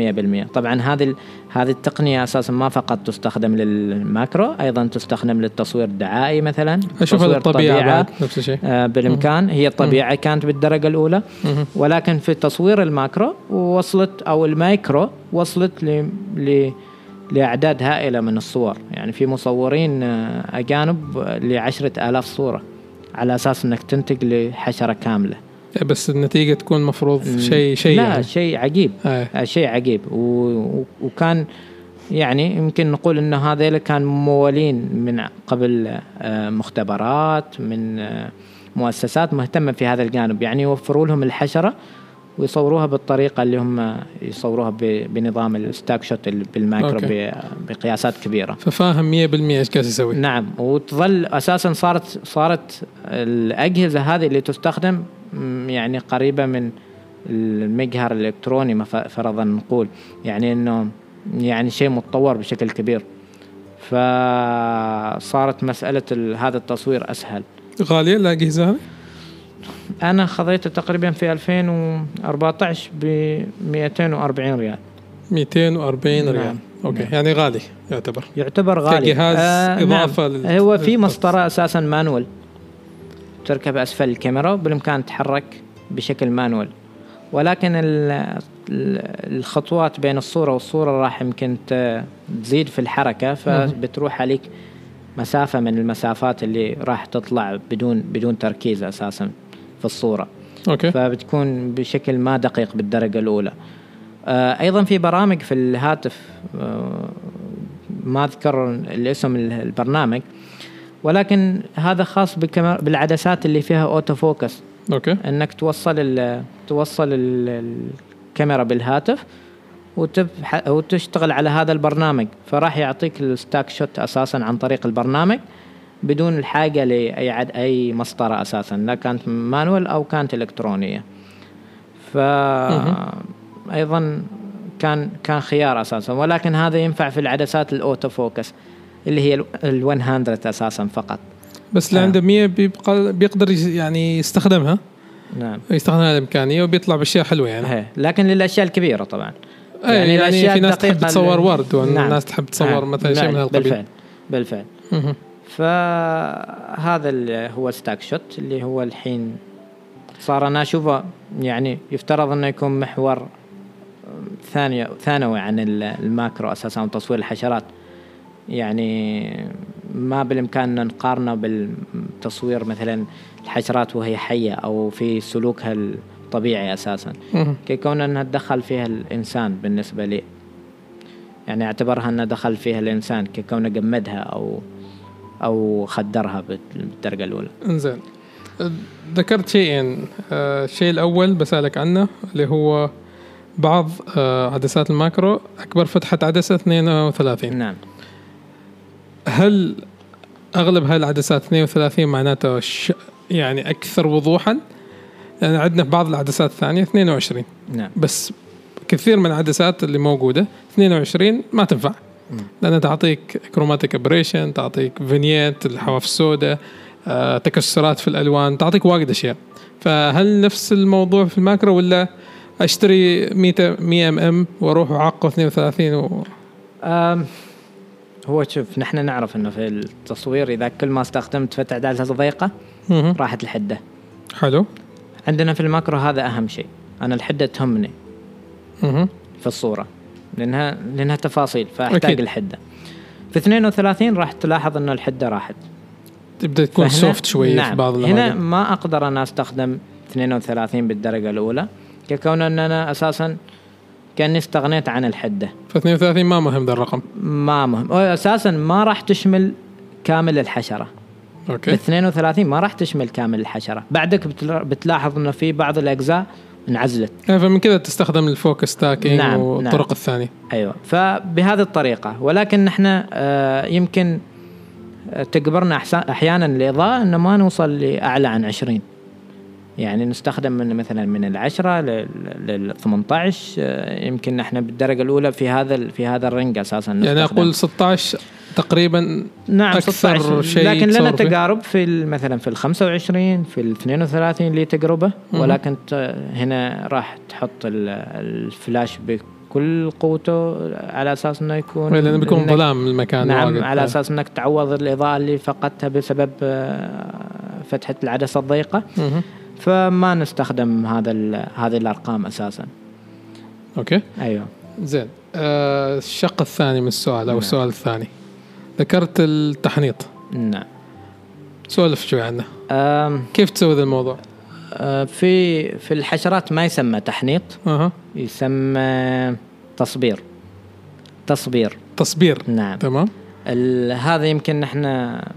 100% طبعا هذه هذه التقنية أساسا ما فقط تستخدم لل macro أيضا تستخدم للتصوير الدعائي مثلا أشوف هذا الطبيعة. بعد نفس الشيء. آه، بالإمكان. هي الطبيعة كانت بالدرجة الأولى. مهم. ولكن في تصوير ال macro وصلت أو المايكرو وصلت ل ل لأعداد هائلة من الصور. يعني في مصورين آه، أجانب لعشرة آلاف صورة على أساس إنك تنتج لحشرة كاملة. إيه، بس النتيجة تكون مفروض شيء شيء لا يعني. شيء عجيب. إيه. آه، شيء عجيب. و... وكان يعني يمكن نقول انه هذيل كان ممولين من قبل آه، مختبرات من آه، مؤسسات مهتمة في هذا الجانب. يعني يوفروا لهم الحشرة ويصوروها بالطريقة اللي هم يصوروها. بنظام ال stack shot ال- بال macro okay. ب... بقياسات كبيرة. ففاهم 100% إيش قاعد يسوي. نعم وتظل أساسا صارت صارت الأجهزة هذه اللي تستخدم يعني قريبة من المجهر الإلكتروني فرضا نقول. يعني إنه يعني شيء متطور بشكل كبير. فصارت مسألة ال- هذا التصوير أسهل. غالية الأجهزة هذه؟ أنا خذيته تقريبا في 2014 ب 240 ريال. 240 ريال. نعم. أوكي يعني غالي يعتبر. يعتبر غالي. كجهاز إضافة نعم. لل- هو في مسطرة أساسا مانوال. تركب أسفل الكاميرا بالإمكان تتحرك بشكل مانوال. ولكن ال- ال- الخطوات بين الصورة والصورة راح يمكن تزيد في الحركة فبتروح عليك مسافة من المسافات اللي راح تطلع بدون بدون تركيز أساسا. في الصورة. أوكي. فبتكون بشكل ما دقيق بالدرجة الأولى. آه، أيضا في برامج في الهاتف آه، ما أذكر الاسم ال- البرنامج ولكن هذا خاص بالكاميرا- بالعدسات اللي فيها auto focus okay. إنك توصل ال توصل ال- الكاميرا بالهاتف وتشتغل على هذا البرنامج. فراح يعطيك ال stack shot أساسا عن طريق البرنامج. بدون الحاجة لأي عد أي مسطرة أساسا لا كانت manual أو كانت إلكترونية ف أيضا كان كان خيار أساسا ولكن هذا ينفع في العدسات ال auto focus اللي هي ال 100 أساسا فقط بس اللي آه. عنده 100 بيبقى بيقدر يعني يستخدمها نعم يستخدم هذه الامكانيه وبيطلع بأشياء حلوة يعني هي. لكن للأشياء الكبيرة طبعا يعني, يعني, الأشياء في ناس تحب تصور ورد وناس نعم. تحب تصور نعم. مثلا شيء نعم. من هالقبيل بالفعل بالفعل. فهذا اللي هو stack shot اللي هو الحين صار أنا أشوفه يعني يفترض إنه يكون محور ثاني ثانوي عن ال- الماكرو أساسا وتصوير الحشرات. يعني ما بالإمكان نقارنه بالتصوير مثلا الحشرات وهي حية أو في سلوكها الطبيعي أساسا. كون إنها تدخل فيها الإنسان بالنسبة لي. يعني أعتبرها انه دخل فيها الإنسان ككونه جمدها أو أو خدرها بالدرجة الأولى. إنزين. ذكرت شيئين آه، الشيء الأول بسألك عنه اللي هو بعض آه، عدسات الماكرو أكبر فتحة عدسة 32 نعم. هل أغلب هاي العدسات 32 معناته ش... يعني أكثر وضوحا؟ يعني عندنا بعض العدسات الثانية 22 نعم. بس كثير من العدسات اللي موجودة 22 ما تنفع. لانها تعطيك chromatic aberration تعطيك vignette الحواف السوداء آه، تكسرات في الألوان تعطيك واجد أشياء. فهل نفس الموضوع في الماكرو ولا أشتري 100 100 mm وأروح اعقه 32 و... أم هو شوف نحن نعرف إنه في التصوير إذا كل ما استخدمت فتح عدسه ضيقة. راحت الحده حلو. عندنا في الماكرو هذا أهم شيء. أنا الحده تهمني. في الصورة. لانها لأنها تفاصيل فأحتاج أكيد. الحده في 32 راح تلاحظ انه الحدة راحت. تبدأ تكون soft شوية نعم. في بعض هنا الأماكن. ما أقدر أنا أستخدم 32 بالدرجة الأولى ككون إن أنا أساسا كأني استغنيت عن الحدة. ف 32 ما مهم ذا الرقم. ما مهم. أساسا ما راح تشمل كامل الحشرة. okay. بال 32 ما راح تشمل كامل الحشرة. بعدك بتلا- بتلاحظ إنه في بعض الأجزاء انعزلت يعني فمن كذا تستخدم ال focus stacking نعم، والطرق نعم. الثانية أيوه فبهذه الطريقة ولكن نحن آه، يمكن آه، تجبرنا أحيانا الإضاءة إن ما نوصل لأعلى عن 20 يعني نستخدم من مثلا من العشرة لل لل 18 آه، يمكن نحن بالدرجة الأولى في هذا في هذا ال range أساسا يعني. أقول 16 تقريبا نعم أكثر 16 شيء لكن لنا. تجارب في مثلا في ال 25 في ال 32 اللي تجربة. ولكن هنا راح تحط ال- الفلاش بكل قوته على أساس إنه يكون لأنه بيكون ظلام المكان نعم واجد. على أساس إنك تعوض الإضاءة اللي فقدتها بسبب آه، فتحة العدسة الضيقة. فما نستخدم هذا هذه الأرقام أساسا أوكي أيوه زين آه الشق الثاني من السؤال أو نعم. السؤال الثاني ذكرت التحنيط. نعم. سولف شوي عنه. كيف تسوي ذا الموضوع؟ آه، في في الحشرات ما يسمى تحنيط. أها. يسمى تصبير. تصبير. تصبير. نعم. تمام. هذا يمكن نحن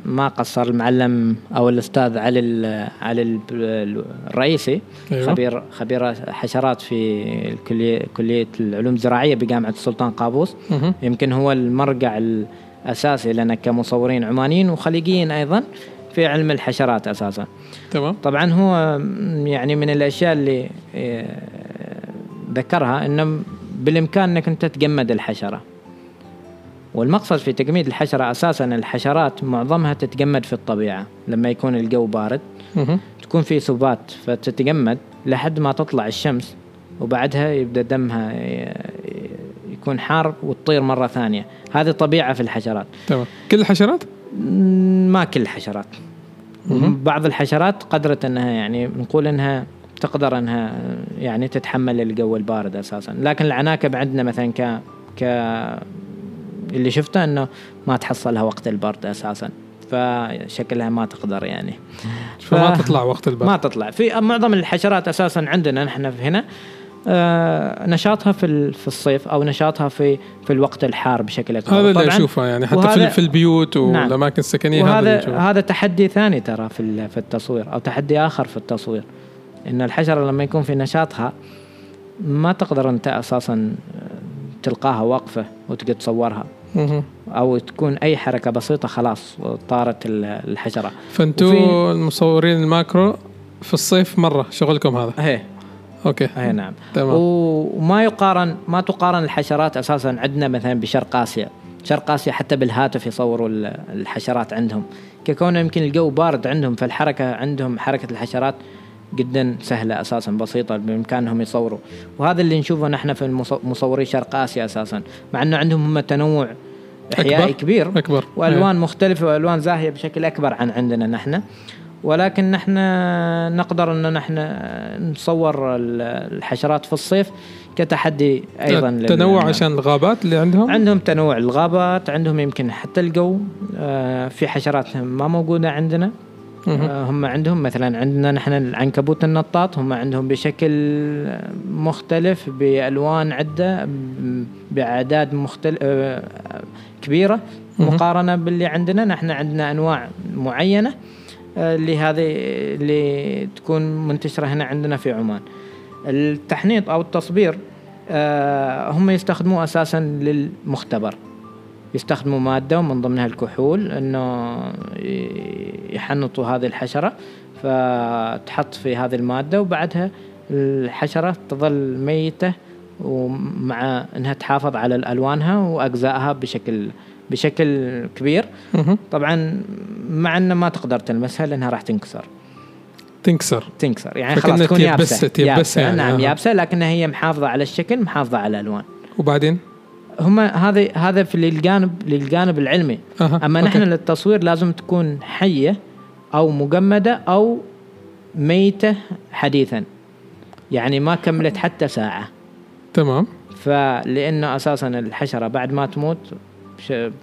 ما قصر المعلم أو الأستاذ علي ال- علي ال- ال- الرئيسي. أيوة. خبير خبير حشرات في الكلية كلية العلوم الزراعية بجامعة السلطان قابوس. مهم. يمكن هو المرجع الاساسي لنا كمصورين عمانيين وخليجيين أيضا في علم الحشرات أساسا. تمام. طبعا هو يعني من الأشياء اللي آه، ذكرها إنه بالإمكان إنك أنت تجمد الحشرة. والمقصد في تجميد الحشرة أساسا الحشرات معظمها تتجمد في الطبيعة. لما يكون الجو بارد. تكون في سبات فتتجمد لحد ما تطلع الشمس وبعدها يبدأ دمها ي- يكون حار وتطير مرة ثانية. هذه طبيعة في الحشرات. تمام. كل الحشرات؟ ما كل الحشرات. بعض الحشرات قدرت إنها يعني نقول إنها تقدر إنها يعني تتحمل الجو البارد أساسا. لكن العناكب عندنا مثلا ك ك اللي شفته إنه ما تحصلها وقت البرد أساسا. فشكلها ما تقدر يعني. فما تطلع وقت البرد. ما تطلع. في معظم الحشرات أساسا عندنا نحن هنا نشاطها في في الصيف أو نشاطها في في الوقت الحار بشكل أكبر. هذا اللي أشوفه يعني حتى في, في البيوت والأماكن نعم السكنيه وهذا هذا هذا تحدي ثاني ترى في في التصوير أو تحدي آخر في التصوير إن الحشرة لما يكون في نشاطها ما تقدر أنت أساسا تلقاها واقفة وتقدر تصورها. أو تكون أي حركة بسيطة خلاص طارت الحشرة. فأنتوا المصورين الماكرو في الصيف مرة شغلكم هذا. إيه. أوكي. أي نعم. تمام. وما يقارن ما تقارن الحشرات أساسا عندنا مثلا بشرق آسيا. شرق آسيا حتى بالهاتف يصوروا الحشرات عندهم. ككون يمكن الجو بارد عندهم فالحركة عندهم حركة الحشرات جدا سهلة أساسا بسيطة بإمكانهم يصوروا وهذا اللي نشوفه نحن في مصوري شرق آسيا أساسا. مع إنه عندهم هم تنوع احيائي أكبر. كبير. أكبر. وألوان أيه. مختلفة وألوان زاهية بشكل أكبر عن عندنا نحن. ولكن نحن نقدر أن نحن نصور الحشرات في الصيف كتحدي أيضا تنوع عشان الغابات اللي عندهم؟ عندهم تنوع الغابات عندهم يمكن حتى الجو آه، في حشرات ما موجودة عندنا. آه، هم عندهم مثلا عندنا نحن العنكبوت النطاط هم عندهم بشكل مختلف بألوان عدة بأعداد مختلف آه، كبيرة مقارنة باللي عندنا. نحن عندنا أنواع معينة. آه، اللي هذه اللي تكون منتشرة هنا عندنا في عمان. التحنيط أو التصبير هم يستخدموه أساسا للمختبر. يستخدموا مادة ومن ضمنها الكحول إنه يحنطوا هذه الحشرة فتحط في هذه المادة وبعدها الحشرة تظل ميتة ومع إنها تحافظ على ألوانها وأجزائها بشكل بشكل كبير. طبعا مع إنه ما تقدر تلمسها لأنها راح تنكسر. تنكسر. تنكسر. يعني خلاص تكون يابسة. يابسة. يعني نعم يابسة لكنها هي محافظة على الشكل محافظة على الألوان. وبعدين؟ هم هذا هذا في للجانب للجانب العلمي. أه. أما أوكي. نحن للتصوير لازم تكون حية أو مجمدة أو ميتة حديثا. يعني ما كملت حتى ساعة. تمام. فلانه أساسا الحشرة بعد ما تموت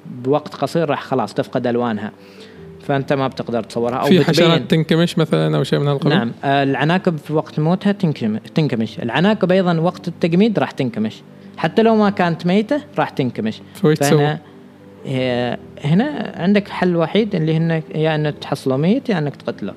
بوقت قصير راح خلاص تفقد ألوانها. فأنت ما بتقدر تصورها. أو في حشرات تنكمش مثلا أو شيء من هالقبيل؟ نعم. العناكب في وقت موتها تنكمش. العناكب أيضا وقت التجميد راح تنكمش. حتى لو ما كانت ميتة راح تنكمش. فهنا هنا عندك حل وحيد اللي هن يا إنك تحصله ميت يا إنك تقتله.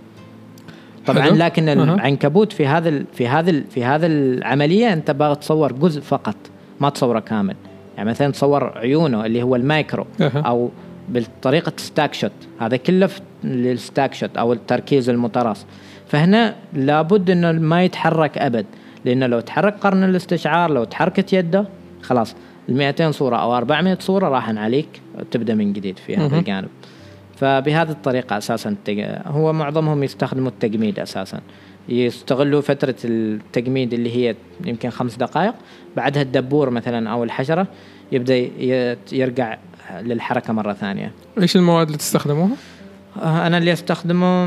طبعا حلو. لكن العنكبوت في هذا في هذا في هذا العملية أنت باغي تصور جزء فقط ما تصوره كامل. يعني مثلا تصور عيونه اللي هو المايكرو أو بالطريقة stack shot هذا كله لل stack shot أو التركيز المتراص. فهنا لابد إنه ما يتحرك أبد. لأنه لو تحرك قرن الاستشعار لو تحركت يده خلاص ال 200 صورة أو 400 صورة راحن عليك تبدأ من جديد في هذا الجانب. فبهذه الطريقة أساسا هو معظمهم يستخدموا التجميد أساسا. يستغلوا فترة التجميد اللي هي يمكن خمس دقائق بعدها الدبور مثلا أو الحشرة يبدأ يرجع للحركة مرة ثانية. إيش المواد اللي تستخدموها؟ أنا اللي أستخدمه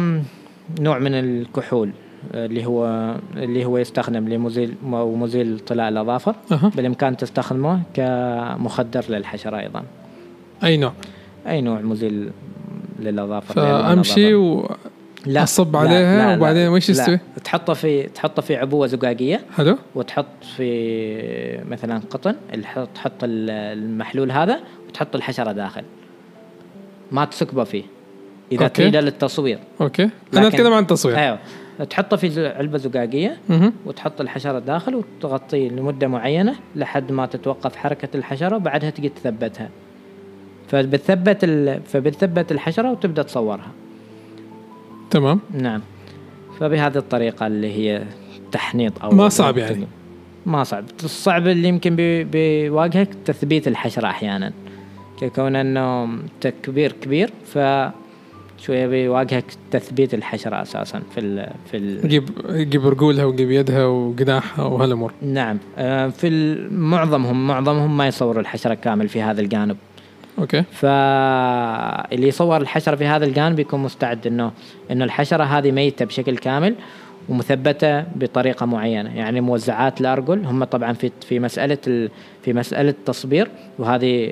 نوع من الكحول اللي هو اللي هو يستخدم لمزيل ومزيل طلاء الأظافر. أه. بالإمكان تستخدمه كمخدر للحشرة أيضا. أي نوع؟ أي نوع مزيل للأظافر فأمشي و لا أصب عليها لا لا وبعدين وش يستوي؟ تحطه في تحطه في عبوة زجاجية. حلو. وتحط في مثلا قطن تحط المحلول هذا وتحط الحشرة داخل. ما تسكبه فيه. إذا تريده للتصوير. أوكي. أنا اتكلم عن التصوير. أيوه. تحطه في علبة زجاجية وتحط الحشرة داخل وتغطيه لمدة معينة لحد ما تتوقف حركة الحشرة وبعدها تجي تثبتها. فبتثبت ال... فبتثبت الحشرة وتبدأ تصورها. تمام. نعم. فبهذه الطريقة اللي هي تحنيط أو ما صعب يعني. ما صعب. الصعب اللي يمكن بيواجهك تثبيت الحشرة أحيانا. كون إنه تكبير كبير ف شوية بيواجهك تثبيت الحشرة أساسا في ال في ال يجيب يجيب رجولها ويجيب يدها وجناحها وهالأمور. نعم. آه، في معظمهم معظمهم ما يصوروا الحشرة كامل في هذا الجانب. أوكي. فاللي يصور الحشرة في هذا الجانب يكون مستعد انه إنه الحشرة هذه ميتة بشكل كامل ومثبتة بطريقة معينة. يعني موزعات الأرجل هم طبعا في في مسألة ال- في مسألة التصبير وهذه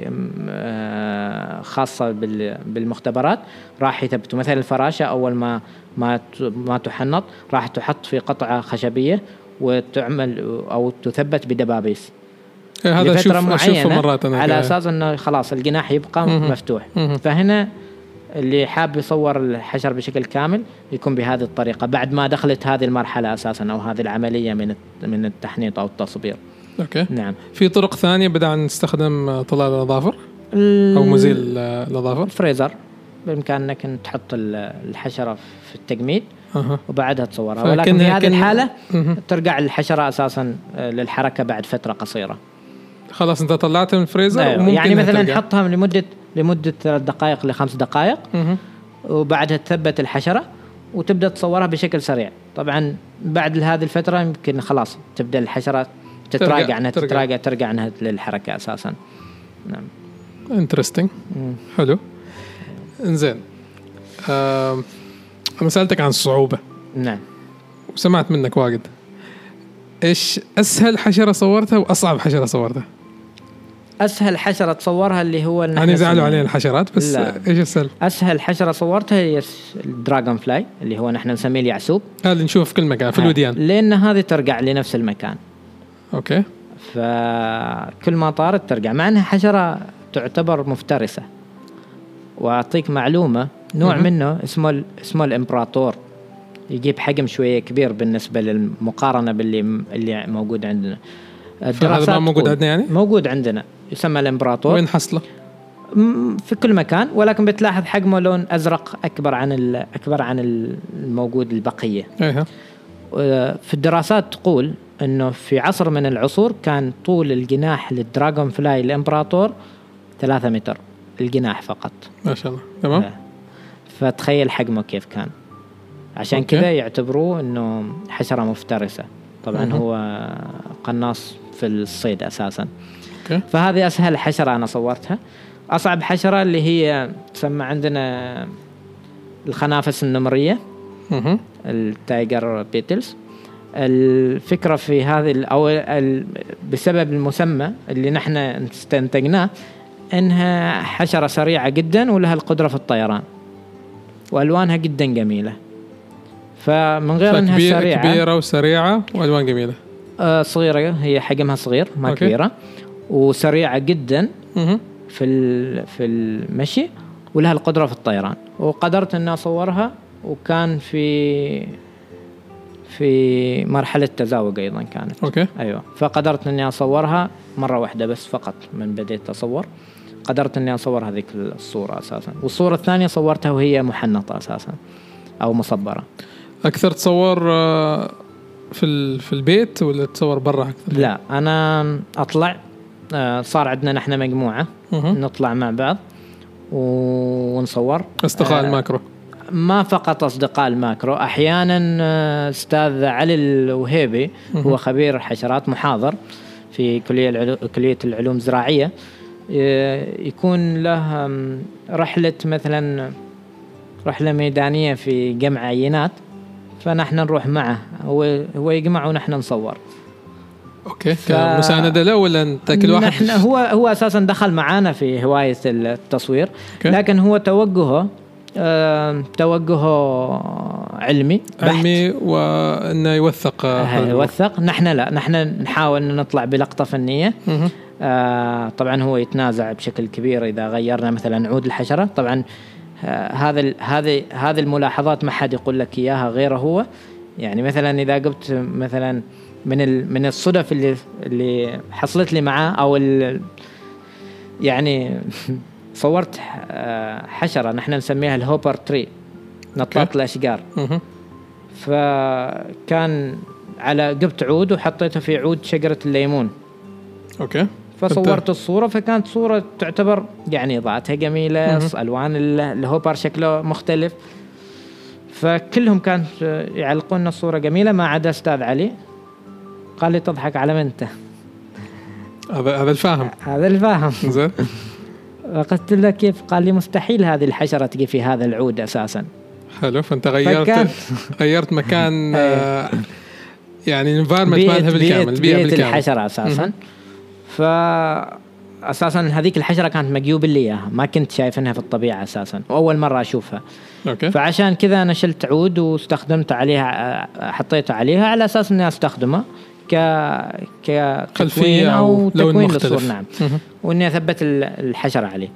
آه، خاصة بال- بالمختبرات. راح يثبتوا مثلا الفراشة أول ما ما ما تحنط راح تحط في قطعة خشبية وتعمل أو تثبت بدبابيس. هذا لفترة معينة مرات أنا على. أساس إنه خلاص الجناح يبقى مهم. مفتوح. مهم. فهنا اللي حاب يصور الحشر بشكل كامل يكون بهذه الطريقة بعد ما دخلت هذه المرحلة أساسا أو هذه العملية من من التحنيط أو التصبير أوكي. نعم. في طرق ثانية بدأنا نستخدم طلال الأظافر؟ ال- أو مزيل الأظافر؟ الفريزر. بامكانك إن تحط ال- الحشرة في التجميد أها. وبعدها تصورها. ولكن في هذه الحالة. ترجع الحشرة أساسا للحركة بعد فترة قصيرة. خلاص انت طلعتها من الفريزر أيوة. وممكن يعني مثلا. نحطها لمده لمدة ثلاث دقائق لخمس دقائق. وبعدها تثبت الحشرة وتبدأ تصورها بشكل سريع طبعا بعد هذه الفترة يمكن خلاص تبدأ الحشرة تتراجع ترجع- ترجع. تتراجع ترجع عنها للحركة أساسا نعم انترستنج. حلو إنزين أنا سألتك عن الصعوبه نعم وسمعت منك واجد إيش أسهل حشرة صورتها وأصعب حشرة صورتها؟ أسهل حشرة تصورها اللي هو نحن زعلوا علينا الحشرات بس لا. إيش اسهل؟ أسهل حشرة صورتها هي ال dragonfly اللي هو نحن نسميه اليعسوب. هذا نشوفه في كل مكان في الوديان. لأن هذه ترجع لنفس المكان. okay. فكل ما طارت ترجع مع إنها حشرة تعتبر مفترسة. وأعطيك معلومة نوع مهم. منه اسمه اسمه الإمبراطور. يجيب حجم شوية كبير بالنسبة للمقارنة باللي اللي موجود عندنا. فهذا ما موجود عندنا يعني؟ موجود عندنا يسمى الإمبراطور وين حصله؟ في كل مكان ولكن بتلاحظ حجمه لون أزرق أكبر عن أكبر عن الموجود البقية أيوه في الدراسات تقول إنه في عصر من العصور كان طول الجناح للدراغون فلاي الإمبراطور ثلاثة متر الجناح فقط ما شاء الله تمام آه. فتخيل حجمه كيف كان عشان. كذا يعتبروه إنه حشرة مفترسة طبعا. هو قناص في الصيد أساسا. okay. فهذه أسهل حشرة أنا صورتها. أصعب حشرة اللي هي تسمى عندنا الخنافس النمرية. مهم. ال tiger beetles. الفكرة في هذه ال- بسبب المسمى اللي نحن استنتجناه إنها حشرة سريعة جدا ولها القدرة في الطيران. وألوانها جدا جميلة. فمن غير إنها سريعة كبيرة وسريعة وألوان جميلة. آه صغيرة هي حجمها صغير ما أوكي. كبيرة وسريعة جدا. في في المشي ولها القدرة في الطيران. وقدرت إني أصورها وكان في في مرحلة تزاوج أيضا كانت. okay. أيوه. فقدرت إني أصورها مرة واحدة بس فقط من بديت أصور. قدرت إني اصور هذيك الصورة أساسا. والصورة الثانية صورتها وهي محنطة أساسا أو مصبرة. أكثر تصور آه، في في البيت ولا تصور برا أكثر؟ لا أنا أطلع آه، صار عندنا نحن مجموعة. مهم. نطلع مع بعض ونصور. أصدقاء آه، الماكرو. ما فقط أصدقاء الماكرو أحيانا آه، أستاذ علي الوهيبي هو خبير حشرات محاضر في كلية العلو... كلية العلوم الزراعية. يكون له رحلة مثلا رحلة ميدانية في جمع عينات. فنحن نروح معه هو هو يجمع ونحن نصور okay ف- كمساندة له ولا أنت كل واحد نحن هو هو أساسا دخل معانا في هواية التصوير أوكي. لكن هو توجهه آه، توجهه علمي بحت. علمي وأنه يوثق آه،. يوثق نحن لا نحن نحاول نطلع بلقطة فنية مهم. آه طبعا هو يتنازع بشكل كبير إذا غيرنا مثلا عود الحشرة طبعا هذا ال- هذه هذه الملاحظات ما حد يقول لك إياها غيره هو يعني مثلا إذا قلت مثلا من من الصدف اللي اللي حصلت لي معاه أو ال يعني صورت آه، حشرة نحن نسميها ال hopper tree نطاط okay. الأشجار. فكان على جبت عود وحطيته في عود شجرة الليمون okay فصورت الصورة فكانت صورة تعتبر يعني اضاءتها جميلة. ألوان ال- ال hopper شكله مختلف. فكلهم كانت يعلقون إن الصورة جميلة ما عدا أستاذ علي. قال لي تضحك على من أنت؟ هذا الفاهم. هذا الفاهم. زين. فقلت له كيف؟ قال لي مستحيل هذه الحشرة تجي في هذا العود أساسا. حلو فأنت غيرت فكان- غيرت مكان. آه، يعني ال environment مالها بالكامل بيئة, بيئة أساسا. مهم. ف أساسا هذيك الحشرة كانت مجيوب لي إياها. ما كنت شايفينها في الطبيعة أساسا. وأول مرة أشوفها. okay. فعشان كذا أنا شلت عود واستخدمت عليها حطيته عليها على أساس إني استخدمه ك كتكوين خلفية أو تكوين للصور. نعم. وإني أثبت ال- الحشرة عليه.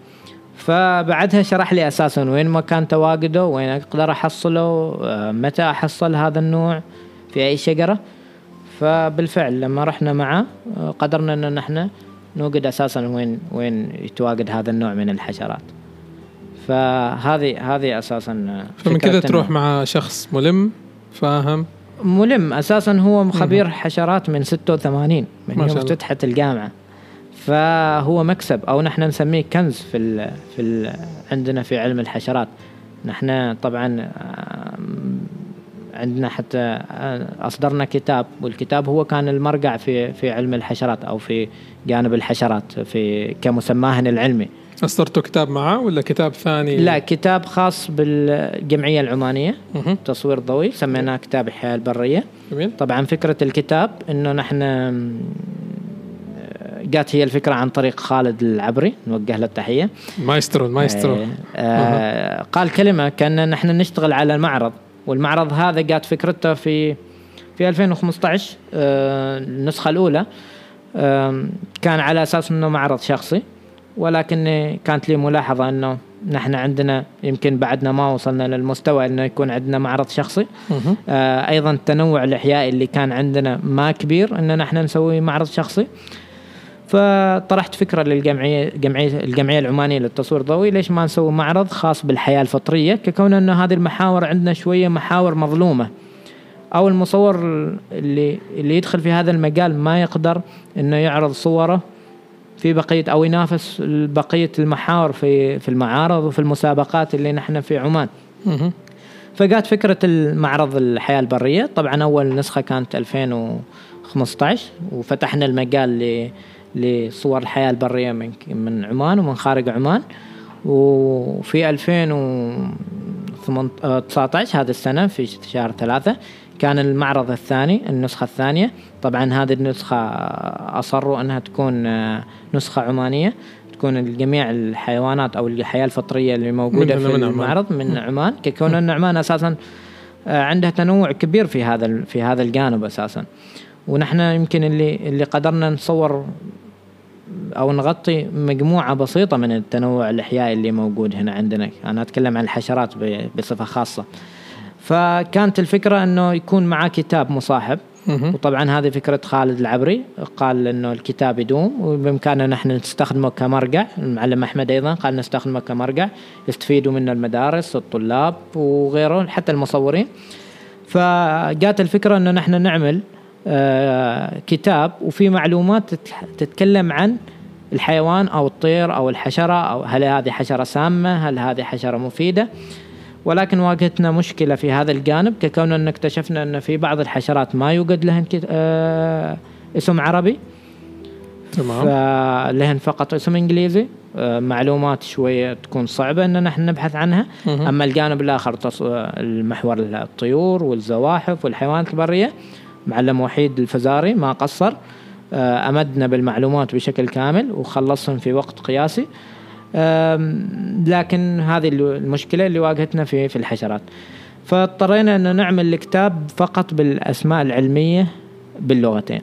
فبعدها شرح لي أساسا وين مكان تواجده وين أقدر أحصله آه، متى أحصل هذا النوع في أي شجرة. فبالفعل لما رحنا معه آه، قدرنا إن نحن نوجد أساسا وين وين يتواجد هذا النوع من الحشرات. فهذه هذه أساسا آه، فمن كذا تروح مع شخص ملم فاهم؟ ملم أساسا هو خبير حشرات من 86 من يوم. افتتحت الجامعة. فهو مكسب أو نحن نسميه كنز في ال في ال عندنا في علم الحشرات. نحن طبعا آم، عندنا حتى آه، أصدرنا كتاب والكتاب هو كان المرجع في في علم الحشرات أو في جانب الحشرات في كمسماهن العلمي. أصدرتوا كتاب معه ولا كتاب ثاني؟ لا كتاب خاص بالجمعية العمانية. مهم. تصوير ضوئي سميناه كتاب الحياة البرية. جميل. طبعا فكرة الكتاب إنه نحن م، جات هي الفكرة عن طريق خالد العبري نوجه له التحية. مايسترو المايسترو آه، آه قال كلمة كأن نحن نشتغل على معرض والمعرض هذا جات فكرته في في 2015 آه النسخة الأولى. كان على أساس أنه معرض شخصي ولكن كانت لي ملاحظة أنه نحن عندنا يمكن بعدنا ما وصلنا للمستوى أنه يكون عندنا معرض شخصي. آه، أيضا التنوع الإحيائي اللي كان عندنا ما كبير ان نحن نسوي معرض شخصي. فطرحت فكرة للجمعيه جمعيه الجمعية العمانية للتصوير الضوئي ليش ما نسوي معرض خاص بالحياة الفطرية ككون انه هذه المحاور عندنا شوية محاور مظلومة أو المصور اللي اللي يدخل في هذا المجال ما يقدر أنه يعرض صوره في بقية أو ينافس بقية المحاور في في المعارض وفي المسابقات اللي نحن في عمان. فجات فكرة المعرض الحياة البرية طبعا أول نسخة كانت 2015 وفتحنا المجال ل- لصور الحياة البرية من من عمان ومن خارج عمان. وفي 2019 هذه السنة في شهر ثلاثة كان المعرض الثاني النسخة الثانية. طبعا هذه النسخة أصروا أنها تكون آه، نسخة عمانية تكون جميع الحيوانات أو الحياة الفطرية اللي موجودة من- في من. المعرض من عمان. ككون أن عمان أساسا آه، عندها تنوع كبير في هذا في هذا الجانب أساسا. ونحن يمكن اللي اللي قدرنا نصور أو نغطي مجموعة بسيطة من التنوع الاحيائي اللي موجود هنا عندنا. أنا أتكلم عن الحشرات بصفة خاصة. فكانت الفكرة إنه يكون معاه كتاب مصاحب. وطبعا هذه فكرة خالد العبري قال إنه الكتاب يدوم. وبإمكاننا نحن نستخدمه كمرجع. المعلم أحمد أيضا قال نستخدمه كمرجع. يستفيدوا منه المدارس الطلاب وغيره حتى المصورين. فجات الفكرة إنه نحن نعمل كتاب وفي معلومات تت- تتكلم عن الحيوان أو الطير أو الحشرة أو هل هذه حشرة سامة هل هذه حشرة مفيدة ولكن واجهتنا مشكلة في هذا الجانب ككون أن اكتشفنا أن في بعض الحشرات ما يوجد لهن. آه اسم عربي تمام فلهن فقط اسم إنجليزي آه معلومات شوية تكون صعبة أن نحن نبحث عنها. أما الجانب الآخر تص... المحور الطيور والزواحف والحيوانات البرية معلم وحيد الفزاري ما قصر آه أمدنا بالمعلومات بشكل كامل وخلصهم في وقت قياسي. لكن هذه المشكلة اللي واجهتنا في في الحشرات. فاضطرينا أن نعمل الكتاب فقط بالأسماء العلمية باللغتين.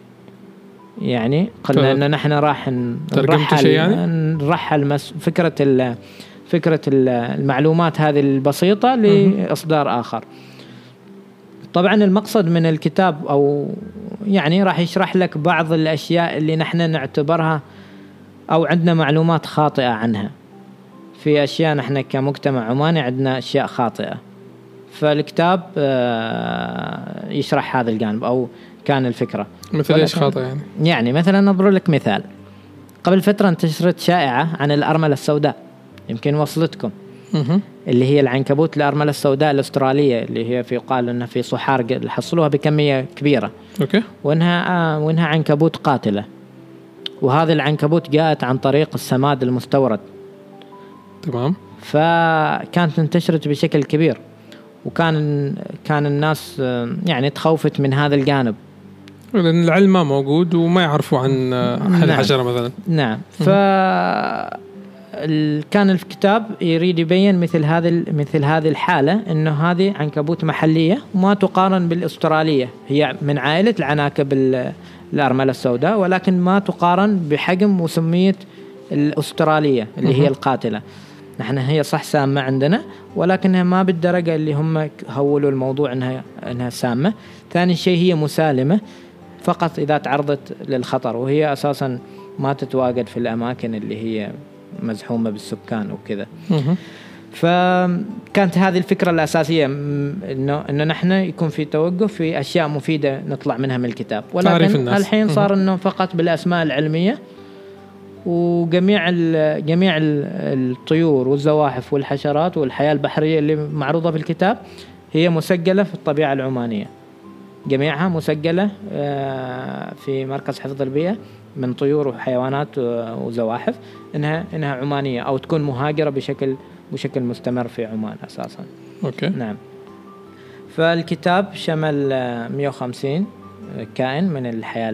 يعني قلنا. أن نحن راح نرحل يعني؟ نرحل مس ال- فكرة ال- المعلومات هذه البسيطة لإصدار آخر. طبعا المقصد من الكتاب أو يعني راح يشرح لك بعض الأشياء اللي نحن نعتبرها أو عندنا معلومات خاطئة عنها. في أشياء نحن كمجتمع عماني عندنا أشياء خاطئة. فالكتاب آه، يشرح هذا الجانب أو كان الفكرة. مثل إيش خاطئ يعني؟ يعني مثلا أضرب لك مثال. قبل فترة انتشرت شائعة عن الأرملة السوداء. يمكن وصلتكم. اللي هي العنكبوت الارمله السوداء الأسترالية اللي هي في يقال إنها في صحار حصلوها بكمية كبيرة. أوكي. وإنها آه وإنها عنكبوت قاتلة. وهذه العنكبوت جاءت عن طريق السماد المستورد. تمام. فكانت انتشرت بشكل كبير. وكان كان الناس آه، يعني تخوفت من هذا الجانب. لأن العلم ما موجود وما يعرفوا عن آه، نعم. الحشرة مثلا. نعم. ف كان الكتاب يريد يبين مثل هذه مثل هذه الحالة إنه هذه عنكبوت محلية وما تقارن بالأسترالية. هي من عائلة العناكب ال- الأرملة السوداء ولكن ما تقارن بحجم وسمية الأسترالية اللي هي. القاتلة. نحن هي صح سامة عندنا ولكنها ما بالدرجة اللي هم هولوا الموضوع انها إنها سامة. ثاني شيء هي مسالمة فقط إذا تعرضت للخطر وهي أساسا ما تتواجد في الأماكن اللي هي مزحومة بالسكان وكذا. فكانت هذه الفكرة الأساسية إنه إنه نحن يكون في توجه في أشياء مفيدة نطلع منها من الكتاب. ولكن. الحين صار إنه فقط بالأسماء العلمية وجميع ال جميع ال- الطيور والزواحف والحشرات والحياة البحرية اللي معروضة في الكتاب هي مسجلة في الطبيعة العمانية. جميعها مسجلة آه، في مركز حفظ البيئة من طيور وحيوانات آه، وزواحف. إنها إنها عمانية أو تكون مهاجرة بشكل بشكل مستمر في عمان أساسا. أوكي. نعم. فالكتاب شمل آه، 150 كائن من الحياة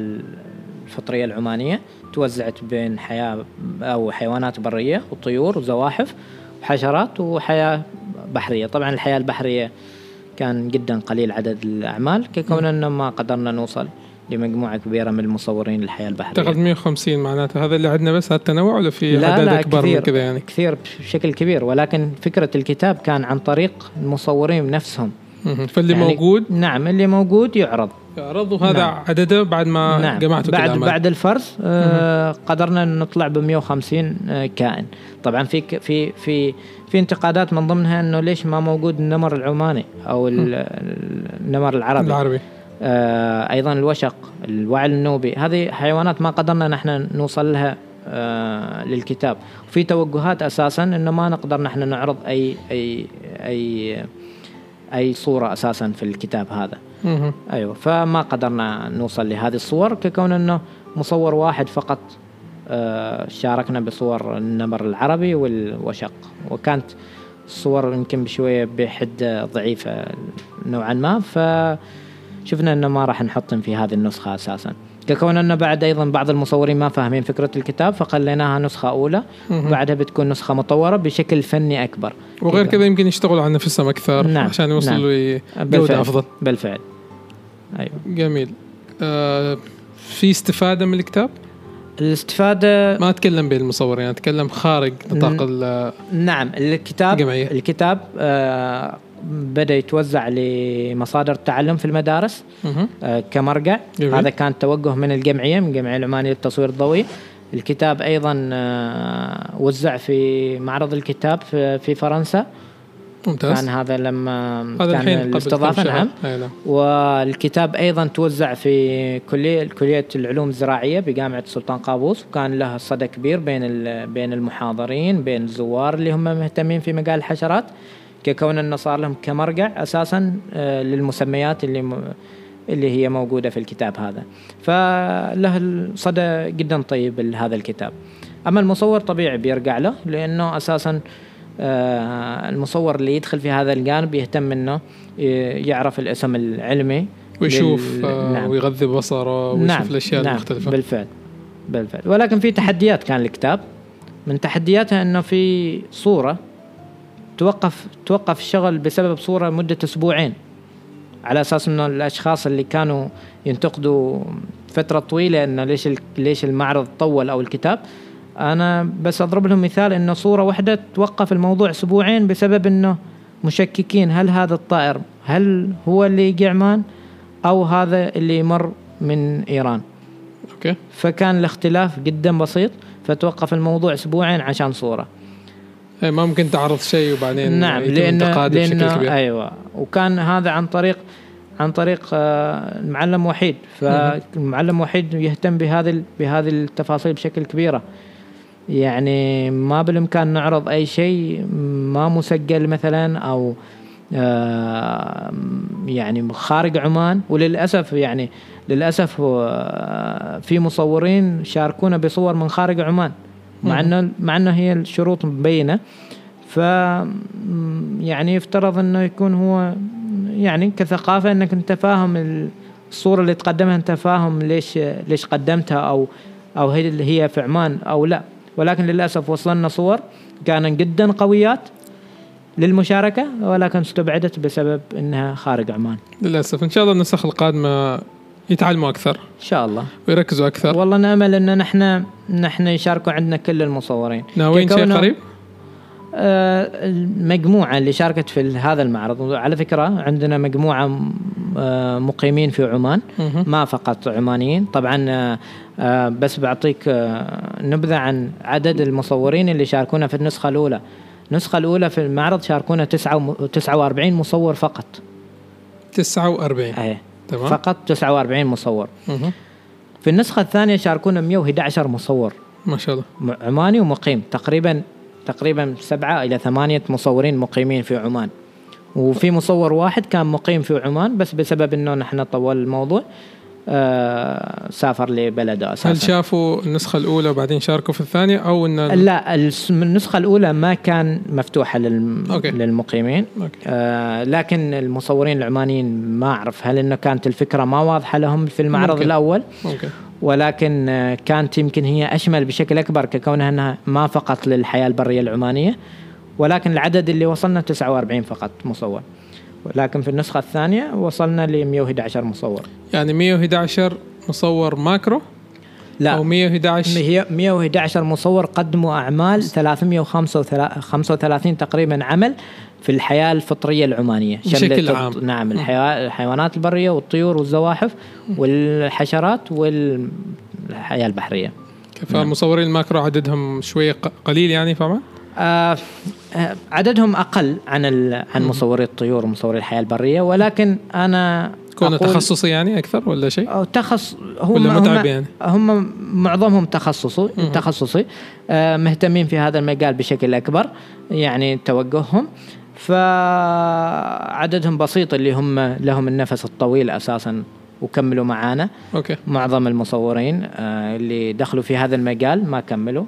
الفطرية العمانية. توزعت بين حياة أو حيوانات برية وطيور وزواحف وحشرات وحياة بحرية. طبعا الحياة البحرية كان جدا قليل عدد الأعمال ككون أنه ما قدرنا نوصل لمجموعة كبيرة من المصورين للحياة أعتقد البحرية 150 معناته هذا اللي عندنا بس هذا التنوع ولا في لا عدد لا أكبر من كثير. كذا يعني؟ كثير بشكل كبير ولكن فكرة الكتاب كان عن طريق المصورين نفسهم. فاللي يعني موجود؟ نعم اللي موجود يعرض. يعرض وهذا نعم. عدده بعد ما نعم. جمعته بعد كالأعمال. بعد الفرز آه قدرنا نطلع ب 150 آه كائن. طبعا في في في في انتقادات من ضمنها إنه ليش ما موجود النمر العماني أو ال- النمر العربي؟ العربي. أيضا الوشق الوعل النوبي. هذه حيوانات ما قدرنا نحن نوصل لها آه للكتاب. وفي توجهات أساسا إنه ما نقدر نحن نعرض أي أي أي أي صورة أساسا في الكتاب هذا. أيوه فما قدرنا نوصل لهذه الصور ككون إنه مصور واحد فقط آه، شاركنا بصور النمر العربي والوشق. وكانت الصور يمكن بشوية بحده ضعيفة نوعا ما فشفنا إنه ما راح نحطهم في هذه النسخة أساسا. ككون إنه بعد أيضا بعض المصورين ما فاهمين فكرة الكتاب فخليناها نسخة أولى. مهم. بعدها بتكون نسخة مطورة بشكل فني أكبر. وغير كذا يمكن يشتغلوا على نفسهم أكثر نعم، عشان يوصلوا نعم. لجودة بالفعل أفضل. بالفعل. أيوه. جميل. آه في استفادة من الكتاب؟ الاستفادة ما أتكلم بين المصورين أتكلم خارج نطاق ال- نعم الكتاب الجمعية. الكتاب آه بدأ يتوزع لمصادر التعلم في المدارس. آه كمرجع جميل. هذا كان توجه من الجمعية من الجمعيه العمانية للتصوير الضوئي. الكتاب أيضا آه وزع في معرض الكتاب في, في فرنسا. ممتاز. كان هذا لما هذا كان الاستضافة. نعم. نعم. والكتاب أيضا توزع في كلية كلية العلوم الزراعية بجامعة السلطان قابوس. وكان له صدى كبير بين بين المحاضرين بين الزوار اللي هم مهتمين في مجال الحشرات. ككون انه صار لهم كمرجع أساسا آه، للمسميات اللي م- اللي هي موجودة في الكتاب هذا. فله صدى جدا طيب لهذا الكتاب. أما المصور طبيعي بيرجع له لأنه أساسا آه، المصور اللي يدخل في هذا الجانب يهتم إنه يعرف الاسم العلمي ويشوف لل- آه نعم. ويغذي بصره ويشوف نعم الأشياء نعم المختلفة. بالفعل بالفعل. ولكن في تحديات كان الكتاب. من تحدياتها إنه في صورة توقف توقف الشغل بسبب صورة مده أسبوعين على أساس إنه الأشخاص اللي كانوا ينتقدوا فترة طويلة انه ليش ليش المعرض طول أو الكتاب. أنا بس أضرب لهم مثال إنه صورة واحدة توقف الموضوع أسبوعين بسبب إنه مشككين هل هذا الطائر هل هو اللي يجي عمان أو هذا اللي يمر من إيران؟ أوكي. فكان الاختلاف جدا بسيط فتوقف الموضوع أسبوعين عشان ما ممكن تعرض شيء وبعدين نعم بشكل لأن كبير. أيوه. وكان هذا عن طريق عن طريق آه، المعلم وحيد. فالمعلم وحيد يهتم بهذه بهذه التفاصيل بشكل كبيرة. يعني ما بالإمكان نعرض أي شيء ما مسجل مثلا أو آه، يعني خارج عمان. وللأسف يعني للأسف آه، في مصورين شاركونا بصور من خارج عمان. مع انه مع إنه هي الشروط مبينة. ف يعني يفترض إنه يكون هو يعني كثقافة إنك أنت فاهم الصورة اللي تقدمها أنت فاهم ليش ليش قدمتها أو أو هي اللي هي في عمان أو لا. ولكن للأسف وصلنا صور كانت جدا قويات للمشاركة ولكن استبعدت بسبب إنها خارج عمان. للأسف. إن شاء الله النسخ القادمة يتعلموا أكثر. إن شاء الله. ويركزوا أكثر. والله نامل إن نحن نحن يشاركوا عندنا كل المصورين. ناويين شيء قريب؟ آه، المجموعة اللي شاركت في هذا المعرض. على فكرة عندنا مجموعة آه، مقيمين في عمان. ما فقط عمانيين. طبعا آه، بس بعطيك نبذة عن عدد المصورين اللي شاركونا في النسخة الأولى. النسخة الأولى في المعرض شاركونا 49 مصور فقط. 49 أيه. تمام. فقط 49 مصور. مهم. في النسخة الثانية شاركونا 111 مصور. ما شاء الله. عماني ومقيم. تقريبا تقريبا سبعة إلى ثمانية مصورين مقيمين في عمان. وفي مصور واحد كان مقيم في عمان بس بسبب إنه نحن طول الموضوع. سافر لبلده هل أساسا شافوا النسخة الأولى وبعدين شاركوا في الثانية أو إن لا النسخة الأولى ما كان مفتوحة للم... أوكي. للمقيمين أوكي. آه لكن المصورين العمانيين ما أعرف هل إنه كانت الفكرة ما واضحة لهم في المعرض ممكن. الأول أوكي ولكن آه، كانت يمكن هي أشمل بشكل أكبر ككونها أنها ما فقط للحياة البرية العمانية ولكن العدد اللي وصلنا 49 فقط مصور ولكن في النسخة الثانية وصلنا ل 111 مصور. يعني 111 مصور ماكرو؟ لا. أو 111 هي 111 مصور قدموا أعمال 335 تقريبا عمل في الحياة الفطرية العمانية. بشكل عام. نعم الحيوان الحيوانات البرية والطيور والزواحف والحشرات والحياة البحرية. فالمصورين الماكرو عددهم شوية ق- قليل يعني؟ آه آه، عددهم أقل عن ال- عن مصوري الطيور ومصوري الحياة البرية ولكن أنا كونه تخصصي يعني أكثر ولا شيء؟ تخص هم ولا هم, متعب يعني؟ هم معظمهم تخصصي تخصصي. آه مهتمين في هذا المجال بشكل أكبر يعني توجههم. فعددهم بسيط اللي هم لهم النفس الطويل أساسا وكملوا معانا. أوكي. معظم المصورين آه، اللي دخلوا في هذا المجال ما كملوا.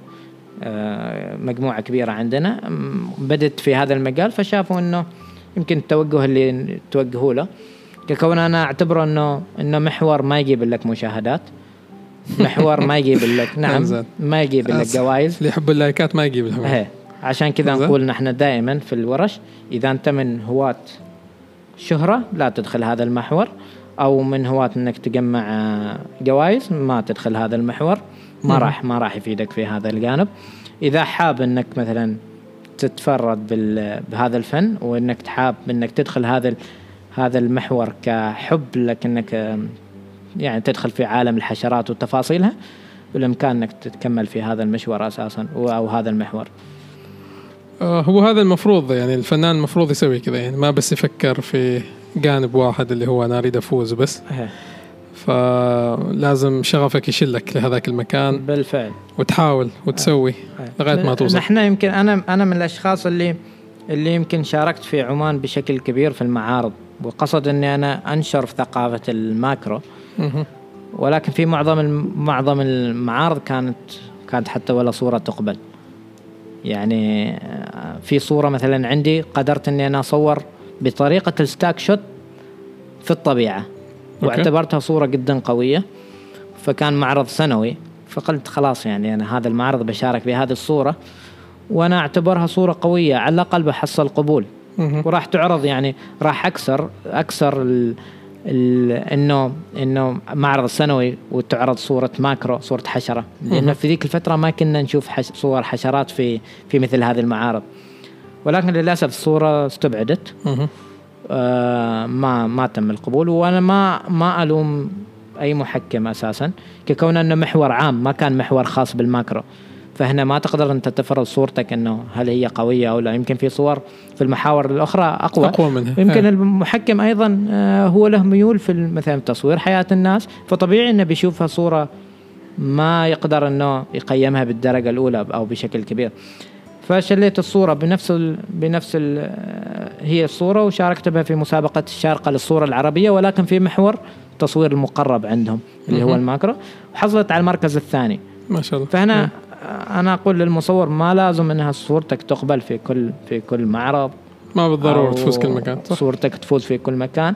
آه، مجموعة كبيرة عندنا. بدت في هذا المجال فشافوا إنه يمكن التوجه اللي توجهوا له. ككون أنا أعتبره إنه إنه محور ما يجيب لك مشاهدات. محور ما يجيب لك نعم. ما يجيب لك جوائز. اللي يحب ال likes ما يجيب لهم إيه. عشان كذا. نقول نحن دائما في الورش إذا أنت من هواة شهرة لا تدخل هذا المحور أو من هواة إنك تجمع آه، جوائز ما تدخل هذا المحور. ما مم. راح ما راح يفيدك في هذا الجانب. إذا حاب إنك مثلا تتفرد بال- بهذا الفن وإنك تحاب إنك تدخل هذا هذا المحور كحب لك إنك يعني تدخل في عالم الحشرات وتفاصيلها بالإمكان إنك تكمل في هذا المشوار أساسا أو هذا المحور. آه هو هذا المفروض يعني الفنان المفروض يسوي كذا يعني ما بس يفكر في جانب واحد اللي هو أنا أريد أفوز بس. إيه، فلازم شغفك يشلك لهذاك المكان. بالفعل. وتحاول وتسوي لغاية ما توصل. نحن يمكن أنا أنا من الأشخاص اللي اللي يمكن شاركت في عمان بشكل كبير في المعارض وقصد إني أنا أنشر في ثقافة الماكرو. ولكن في معظم معظم المعارض كانت كانت حتى ولا صورة تقبل. يعني آه، في صورة مثلا عندي قدرت إني أنا أصور بطريقة الستاك شوت في الطبيعة. واعتبرتها صورة جدا قوية فكان معرض سنوي فقلت خلاص يعني أنا هذا المعرض بشارك بهذه الصورة وأنا أعتبرها صورة قوية على الأقل بحصل قبول. وراح تعرض يعني راح اكسر اكسر ال ال إنه إنه معرض سنوي وتعرض صورة ماكرو صورة حشرة. لأنه في ذيك الفترة ما كنا نشوف حش صور حشرات في في مثل هذه المعارض. ولكن للأسف الصورة استبعدت. ما ما تم القبول وأنا ما ما ألوم أي محكم أساسا ككون أنه محور عام ما كان محور خاص بالماكرو. فهنا ما تقدر أنت تفرض صورتك إنه هل هي قوية أو لا. يمكن في صور في المحاور الأخرى أقوى. أقوى منها. يمكن آه. المحكم أيضا آه، هو له ميول في مثلا تصوير حياة الناس. فطبيعي إنه بيشوفها صورة ما يقدر إنه يقيمها بالدرجة الأولى أو بشكل كبير. فشليت الصورة بنفس ال بنفس ال هي الصورة وشاركت بها في مسابقة الشارقة للصورة العربية ولكن في محور التصوير المقرب عندهم اللي هو. الماكرو وحصلت على المركز الثاني. ما شاء الله. فهنا أنا أقول للمصور ما لازم إنها صورتك تقبل في كل في كل معرض ما بالضرورة تفوز كل مكان صح؟ صورتك تفوز في كل مكان.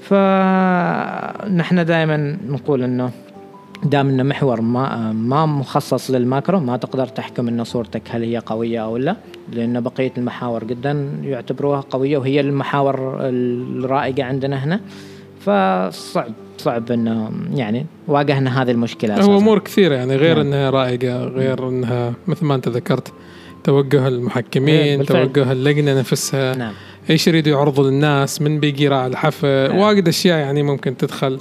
فنحن دائما نقول إنه دام إنه محور ما ما مخصص للماكرو ما تقدر تحكم انه صورتك هل هي قوية أو لا لأنه بقية المحاور جدا يعتبروها قوية وهي المحاور الرائجة عندنا هنا فصعب صعب إنه يعني واجهنا هذه المشكلة هو أساساً. أمور كثيرة يعني غير نعم. إنها رائقه غير إنها مثل ما أنت ذكرت توجه إيه، المحكمين بالفعل. توجه اللجنة نفسها نعم إيش يريدوا يعرضوا للناس من بيجي راعي الحفل نعم. واجد أشياء يعني ممكن تدخل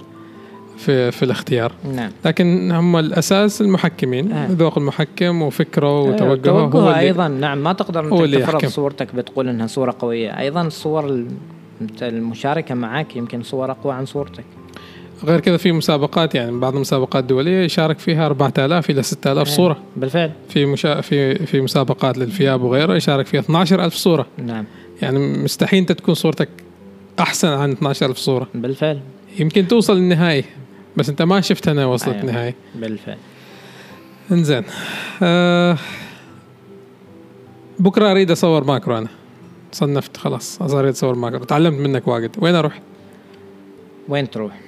في في الاختيار. نعم. لكن هم الأساس المحكمين. آه. ذوق المحكم وفكره إيه، وتوجهه هو توجهها اللي أيضا. نعم ما تقدر هو انت تفرض. صورتك بتقول إنها صورة قوية. أيضا الصور المشاركة معك يمكن صور أقوى عن صورتك. غير كذا في مسابقات يعني بعض المسابقات الدولية يشارك فيها 4000 إلى 6000 إيه، صورة. بالفعل. في مشا... في في مسابقات للفياب وغيره يشارك فيها 12000 صورة. نعم. يعني مستحيل انت تكون صورتك أحسن عن 12000 صورة. بالفعل. يمكن توصل للنهائي. بس انت ما شفت أنا وصلت أيوة. النهائي بالفعل. انزين. آه بكرة أريد أصور ماكرو أنا. صنفت خلاص أريد أصور ماكرو. تعلمت منك واجد. وين أروح؟ وين تروح؟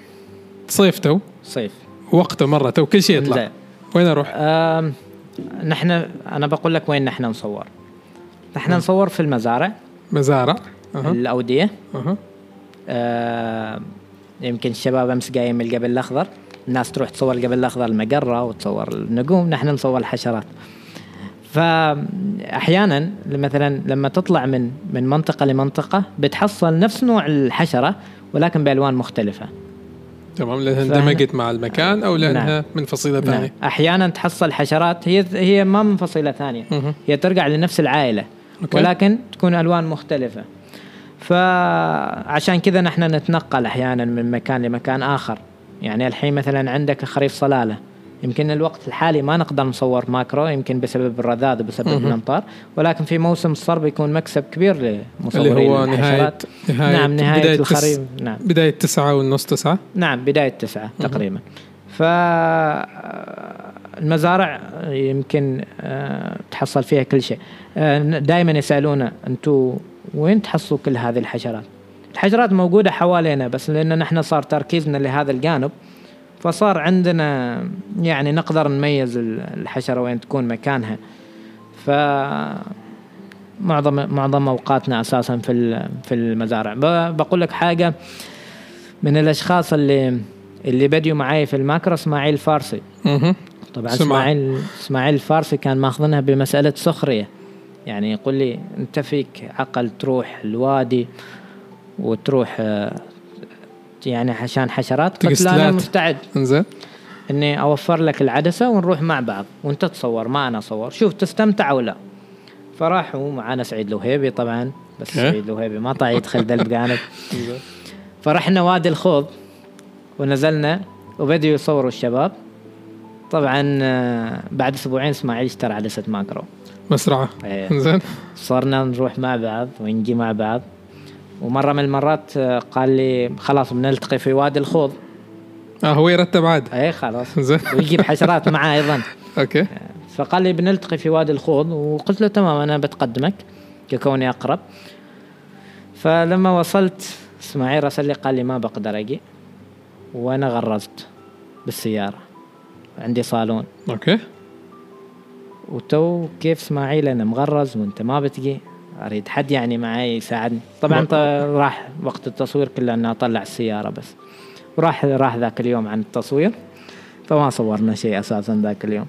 صيف تو. صيف. وقته مره تو. كل شيء يطلع. وين أروح؟ آم، نحن أنا بقول لك وين نحن نصور. نحن نعم. نصور في المزارع. مزارع. أها. الأودية. أها. آه، يمكن الشباب أمس قايم من الجبل الأخضر الناس تروح تصور الجبل الأخضر المقرة وتصور النجوم نحن نصور الحشرات فأحيانا مثلا لما تطلع من من منطقة لمنطقة بتحصل نفس نوع الحشرة ولكن بألوان مختلفة تمام لأنها اندمجت مع المكان أو لأنها نعم. من فصيلة نعم. ثانية أحيانا تحصل حشرات هي هي ما من فصيلة ثانية. هي ترجع لنفس العائلة أوكي. ولكن تكون ألوان مختلفة فعشان كذا نحن نتنقل أحيانا من مكان لمكان آخر. يعني الحين مثلا عندك خريف صلالة. يمكن الوقت الحالي ما نقدر نصور ماكرو يمكن بسبب الرذاذ وبسبب. الأمطار ولكن في موسم الصرب بيكون مكسب كبير لمصوري اللي هو الحشرات. نهايه نعم نهاية بداية الخريف. تس... نعم. بداية تسعة والنص تسعة؟ نعم بداية تسعة. تقريبا. ف المزارع يمكن آه، تحصل فيها كل شيء. دائما يسألونا أنتم وين تحصلوا كل هذه الحشرات؟ الحشرات موجودة حوالينا بس لأن نحن صار تركيزنا لهذا الجانب فصار عندنا يعني نقدر نميز الحشرة وين تكون مكانها. ف معظم معظم أوقاتنا أساسا في في المزارع. بقول لك حاجة من الأشخاص اللي اللي بديوا معي في الماكرو إسماعيل الفارسي مهم. طبعا. اسماعيل إسماعيل الفارسي كان ماخذنها بمسألة سخرية. يعني يقول لي أنت فيك عقل تروح الوادي وتروح آه، يعني عشان حشرات؟ قلت له أنا تقسلات. مستعد. إنزين. إني أوفر لك العدسة ونروح مع بعض. وأنت تصور ما أنا أصور. شوف تستمتع ولا. فراحوا معانا سعيد الوهيبي طبعا. بس إيه. سعيد الوهيبي ما طاع يدخل ذا الجانب. فرحنا وادي الخوض ونزلنا وبدأوا يصوروا الشباب. طبعا آه، بعد أسبوعين إسماعيل اشترى عدسة ماكرو. مسرعة. إيه. انزين صرنا نروح مع بعض ونجي مع بعض. ومرة من المرات آه، قال لي خلاص بنلتقي في وادي الخوض. آه هو يرتب عاد. اي خلاص. زين. ويجيب حشرات معاه أيضا. أوكي. فقال لي بنلتقي في وادي الخوض. وقلت له تمام أنا بتقدمك ككوني أقرب. فلما وصلت إسماعيل راسل لي قال لي ما بقدر أجي. وأنا غرزت بالسيارة. عندي صالون. أوكي. وتو كيف إسماعيل أنا مغرز وأنت ما بتجي؟ أريد حد يعني معي يساعدني. طبعا راح وقت التصوير كله انه أطلع السيارة بس. وراح راح ذاك اليوم عن التصوير فما صورنا شيء أساسا ذاك اليوم.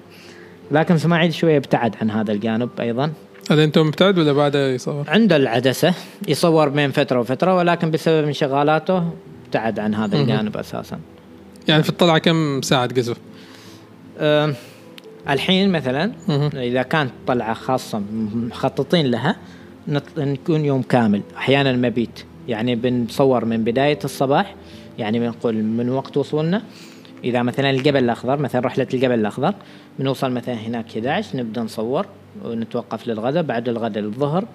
لكن إسماعيل شوية ابتعد عن هذا الجانب أيضا. هذا أنت مبتعد ولا بعده يصور؟ عنده العدسة يصور بين فترة وفترة ولكن بسبب انشغالاته ابتعد عن هذا. الجانب أساسا. يعني في الطلعة كم ساعة تقزف؟ أم، الحين مثلا. إذا كانت طلعة خاصة مخططين لها نكون يوم كامل. أحيانا مبيت يعني بنصور من بداية الصباح يعني بنقول من وقت وصولنا. إذا مثلا الجبل الأخضر مثلا رحلة الجبل الأخضر بنوصل مثلا هناك 11 نبدأ نصور ونتوقف للغداء. بعد الغداء للظهر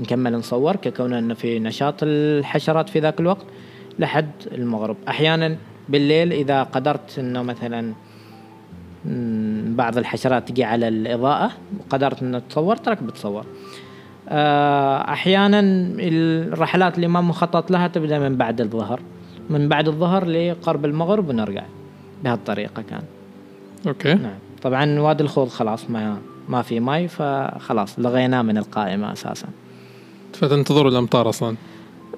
نكمل نصور ككون انه في نشاط الحشرات في ذاك الوقت لحد المغرب. أحيانا بالليل إذا قدرت إنه مثلا بعض الحشرات تجي على الإضاءة وقدرت أن تصور تراك بتصور. آه، أحيانا الرحلات اللي ما مخطط لها تبدأ من بعد الظهر. من بعد الظهر لقرب المغرب ونرجع بهالطريقة كان. أوكي. نعم. طبعا وادي الخوض خلاص ما ما في ماي فخلاص لغيناه من القائمة أساسا. فتنتظروا الأمطار أصلا؟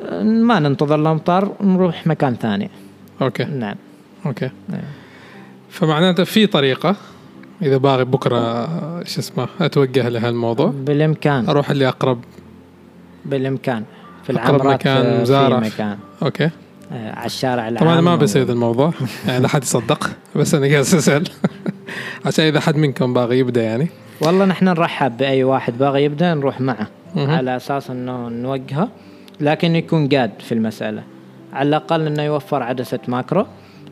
آه، ما ننتظر الأمطار نروح مكان ثاني. أوكي. نعم. أوكي. نعم. فمعناته في طريقة إذا باغي بكرة شو اسمه أتوجه لهالموضوع بالإمكان. أروح اللي أقرب. بالإمكان. في العمرات مكان آه، مزارع. في مكان. أوكي. آه، على الشارع العام. طبعا ما بيصير ذا الموضوع. يعني لا حد يصدق بس أنا جالس أسأل. عشان إذا حد منكم باغي يبدأ يعني. والله نحن نرحب بأي واحد باغي يبدأ نروح معه. على أساس إنه نوجهه لكن يكون جاد في المسألة. على الأقل إنه يوفر عدسة ماكرو.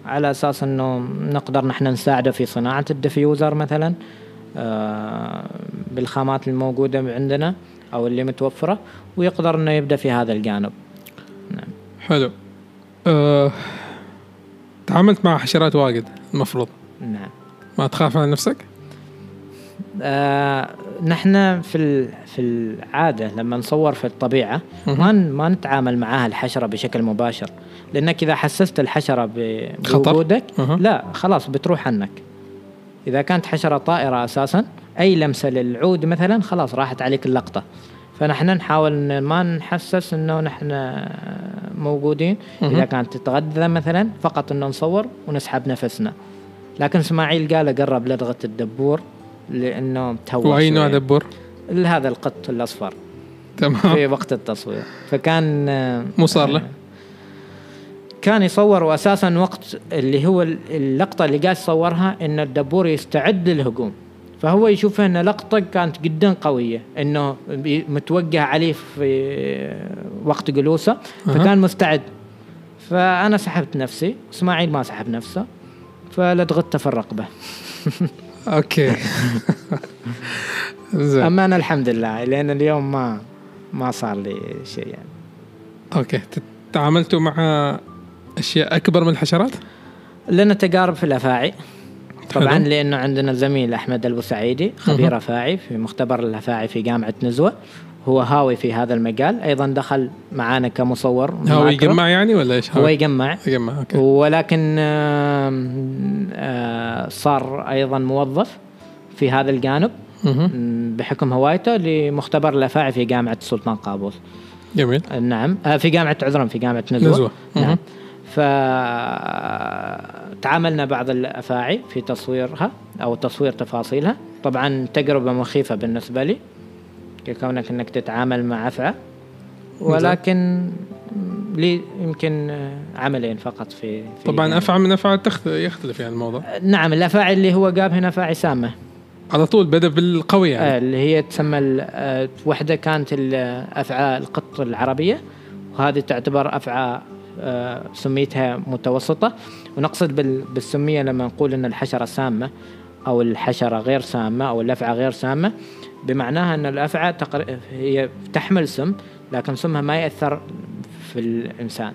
على أساس إنه نقدر نحن نساعده في صناعة ال diffuser مثلا آه، بالخامات الموجودة عندنا أو اللي متوفرة ويقدر إنه يبدأ في هذا الجانب. نعم. حلو. أه... تعاملت مع حشرات واجد المفروض. نعم. ما تخاف على نفسك؟ آه نحن في ال- في العادة لما نصور في الطبيعة ما ما نتعامل معاها الحشره بشكل مباشر. لأنك إذا حسست الحشرة؟ بوجودك. لا خلاص بتروح عنك إذا كانت حشرة طائرة أساسا أي لمسة للعود مثلا خلاص راحت عليك اللقطة فنحن نحاول إن ما نحسس إنه نحن موجودين. إذا كانت تتغذى مثلا فقط إنه نصور ونسحب نفسنا لكن إسماعيل قال قرب لدغة الدبور لأنه تهور وأي نوع. دبور؟ هذا القط الأصفر تمام في وقت التصوير فكان آه، مو صار له؟ كان يصور واساسا وقت اللي هو اللقطة اللي قاعد يصورها إن الدبور يستعد للهجوم. فهو يشوف إن لقطة كانت جدا قوية إنه متوجه عليه في وقت جلوسه فكان مستعد. فأنا سحبت نفسي إسماعيل ما سحب نفسه فلدغته في الرقبه أوكي. زين. أما أنا الحمد لله لأن اليوم ما ما صار لي شيء يعني. أوكي. تعاملتوا مع أشياء أكبر من الحشرات؟ لنا تجارب في الأفاعي طبعا حلو. لأنه عندنا زميل أحمد البوسعيدي خبير. أفاعي في مختبر الأفاعي في جامعة نزوة هو هاوي في هذا المجال أيضا دخل معانا كمصور هو. يجمع يعني ولا إيش؟ هو يجمع يجمع أوكي ولكن آه، صار أيضا موظف في هذا الجانب بحكم هوايته لمختبر الأفاعي في جامعة السلطان قابوس جميل نعم آه، في جامعة عذرا في جامعة نزوة, نزوة. نعم. فتعاملنا بعض الأفاعي في تصويرها أو تصوير تفاصيلها. طبعا تجربة مخيفة بالنسبة لي كونك إنك تتعامل مع أفعى. ولكن لي يمكن آه، عملين فقط في, في طبعا أفعى من أفعى يختلف يعني الموضوع. نعم الأفاعي اللي هو جاب هنا أفاعي سامة. على طول بدأ بالقوي آه، يعني اللي هي تسمى آه، وحدة كانت الأفعى القط العربية. وهذه تعتبر أفعى آه، سميتها متوسطة ونقصد بال- بالسمية لما نقول إن الحشرة سامة أو الحشرة غير سامة أو الأفعى غير سامة بمعناها إن الأفعى تقر... هي تحمل سم لكن سمها ما يأثر في الإنسان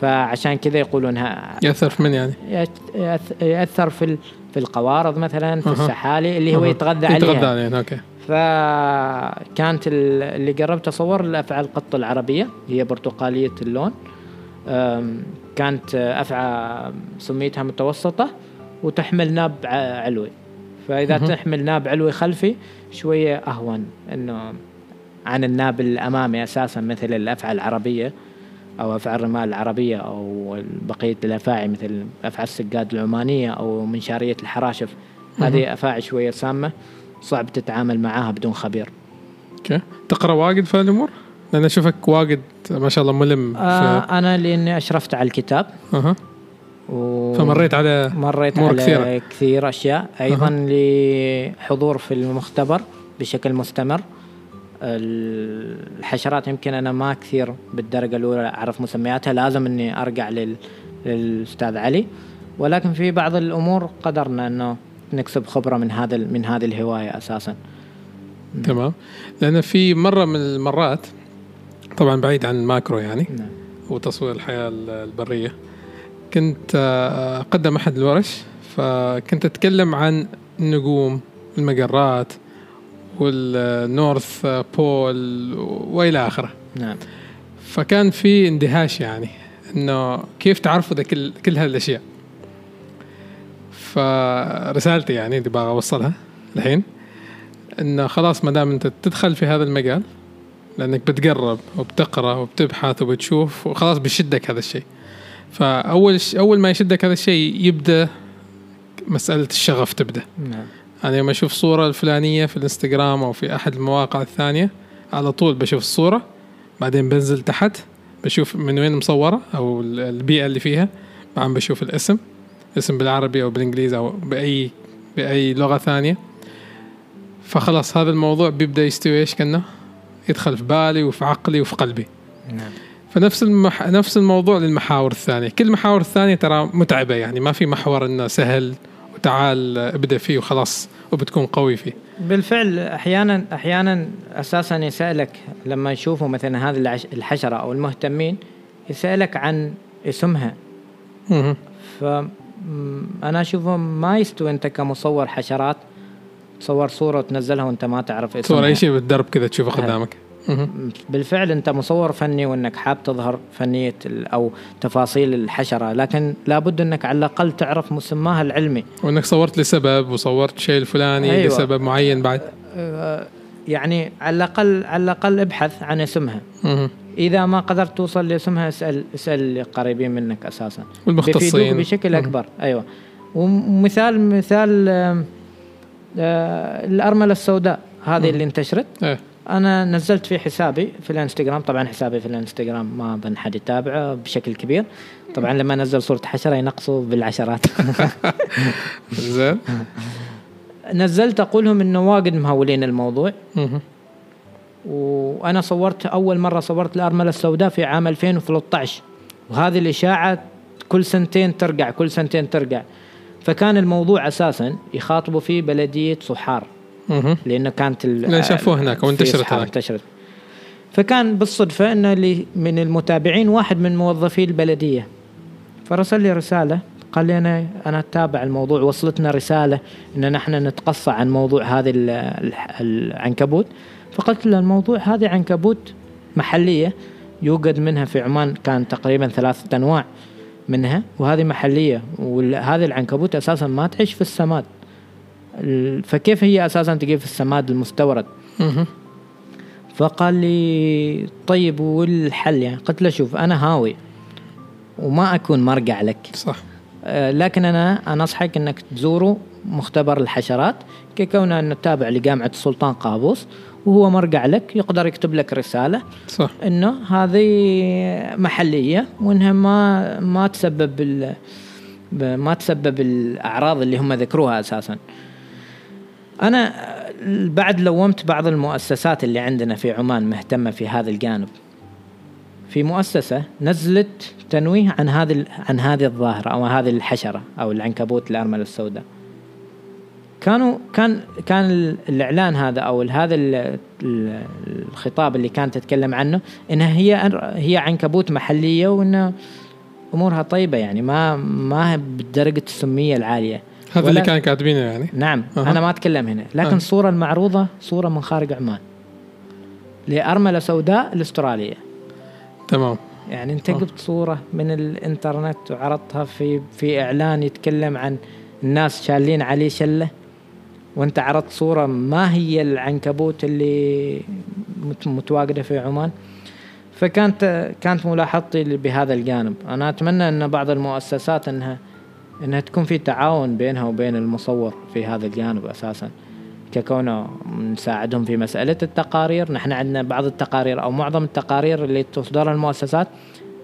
فعشان كذا يقولونها يأثر في من يعني؟ يأث- يأث- يأثر في في القوارض مثلا في. السحالي اللي هو. يتغذى يتغذى عليها عليها أوكي فكانت ال- اللي قربت أصور الأفعى القط العربية هي برتقالية اللون كانت أفعى سميتها متوسطة وتحمل ناب علوي. فإذا مهم. تحمل ناب علوي خلفي شوية أهون إنه عن الناب الأمامي أساسا مثل الأفعى العربية أو أفعى الرمال العربية أو بقية الأفاعي مثل أفعى السقاد العمانية أو منشارية الحراشف. هذه أفاعي شوية سامة صعب تتعامل معاها بدون خبير. أوكي. تقرأ واجد في الأمور؟ لأن أشوفك واجد ما شاء الله ملم آه أنا لأني أشرفت على الكتاب. أها. و... فمريت على مريت على كثيرة. كثير, كثير اشياء أيضا لحضور في المختبر بشكل مستمر. الحشرات يمكن أنا ما كثير بالدرجة الأولى أعرف مسمياتها لازم إني أرجع لل... للأستاذ علي. ولكن في بعض الأمور قدرنا إنه نكسب خبرة من هذا من هذه الهواية أساسا. تمام. لأن في مرة من المرات طبعا بعيد عن الماكرو يعني نعم. وتصوير الحياة البرية. كنت آه، اقدم أحد الورش فكنت أتكلم عن النجوم المجرات وال North Pole وإلى آخره. نعم. فكان في اندهاش يعني إنه كيف تعرفوا ذا كل كل هالاشياء فرسالتي يعني اللي باغى أوصلها الحين إنه خلاص ما دام أنت تدخل في هذا المجال لأنك بتقرب وبتقرأ وبتبحث وبتشوف وخلاص بيشدك هذا الشيء. فأول ش... أول ما يشدك هذا الشيء يبدأ مسألة الشغف تبدأ. نعم. أنا يوم أشوف صورة الفلانية في الإنستغرام أو في أحد المواقع الثانية على طول بشوف الصورة بعدين بنزل تحت بشوف من وين مصورة أو ال- البيئة اللي فيها بعدين بشوف الاسم اسم بالعربي أو بالإنجليزي أو بأي بأي لغة ثانية. فخلاص هذا الموضوع بيبدأ يستوي إيش كانه يدخل في بالي وفي عقلي وفي قلبي. نعم. فنفس المح... نفس الموضوع للمحاور الثانية. كل المحاور الثانية ترى متعبة يعني ما في محور إنه سهل وتعال ابدأ فيه وخلاص وبتكون قوي فيه. بالفعل أحيانا أحيانا أساسا يسألك لما يشوفوا مثلا هذه العش- الحشرة أو المهتمين يسألك عن اسمها. مهم. فانا اشوفه ما يستوي أنت كمصور حشرات. تصور صورة وتنزلها وانت ما تعرف اسمها تصور أي شيء بالدرب كذا تشوفه. قدامك. بالفعل انت مصور فني وانك حاب تظهر فنية أو تفاصيل الحشرة لكن لابد انك على الأقل تعرف مسماها العلمي وانك صورت لسبب وصورت شيء الفلاني أيوة. لسبب معين بعد آه، يعني على الاقل على الأقل ابحث عن اسمها. إذا ما قدرت توصل لاسمها اسال اسأل قريبين منك أساسا والمختصين بشكل. أكبر أيوه ومثال مثال الأرملة السوداء هذه اللي انتشرت. إيه. أنا نزلت في حسابي في الانستغرام. طبعا حسابي في الانستغرام ما بن حد يتابعه بشكل كبير. طبعا لما انزل صورة حشرة ينقصوا بالعشرات. زين. نزلت أقول لهم إنه واجد مهولين الموضوع. وأنا صورت أول مرة صورت الأرملة السوداء في عام 2013 وهذه الإشاعة كل سنتين ترجع كل سنتين ترجع. فكان الموضوع أساسا يخاطبوا فيه بلدية صحار. لأنه كانت ال- لأن شافوه هناك وانتشرت. انتشرت. فكان بالصدفة انه لي من المتابعين واحد من موظفي البلدية. فرسل لي رسالة قال لي أنا أنا أتابع الموضوع وصلتنا رسالة أن نحن نتقصى عن موضوع هذه العنكبوت. فقلت له الموضوع هذه عنكبوت محلية يوجد منها في عمان كان تقريبا ثلاثة أنواع. منها وهذه محلية وهذه العنكبوت أساسا ما تعيش في السماد. ال- فكيف هي أساسا تجي في السماد المستورد. فقال لي طيب والحل؟ يعني قلت له شوف أنا هاوي وما أكون مرجع لك. صح. آه، لكن أنا انصحك إنك تزوروا مختبر الحشرات ككون ان تابع لجامعة السلطان قابوس وهو مرجع لك يقدر يكتب لك رسالة صح إنه هذه محلية وإنها ما ما تسبب ما تسبب الأعراض اللي هم ذكروها أساسا. أنا بعد لومت بعض المؤسسات اللي عندنا في عمان مهتمة في هذا الجانب. في مؤسسة نزلت تنويه عن هذه عن هذه الظاهرة أو هذه الحشرة أو العنكبوت الأرملة السوداء. كانوا كان كان ال- الإعلان هذا أو هذا ال- ال- الخطاب اللي كانت تتكلم عنه إنها هي هي عنكبوت محلية وإن أمورها طيبة يعني ما ما هي بدرجه السمية العالية هذا اللي كان كاتبينه يعني نعم أها. أنا ما أتكلم هنا لكن أه. الصورة المعروضة صورة من خارج عمان لأرملة سوداء الاستراليه تمام يعني أنت آه. جبت صورة من الإنترنت وعرضتها في في إعلان يتكلم عن الناس شالين عليه شلة وانت عرضت صورة ما هي العنكبوت اللي مت- متواجدة في عمان. فكانت كانت ملاحظتي بهذا الجانب. أنا أتمنى أن بعض المؤسسات انها أنها تكون في تعاون بينها وبين المصور في هذا الجانب أساسا ككونه نساعدهم في مسألة التقارير. نحن عندنا بعض التقارير أو معظم التقارير اللي تصدرها المؤسسات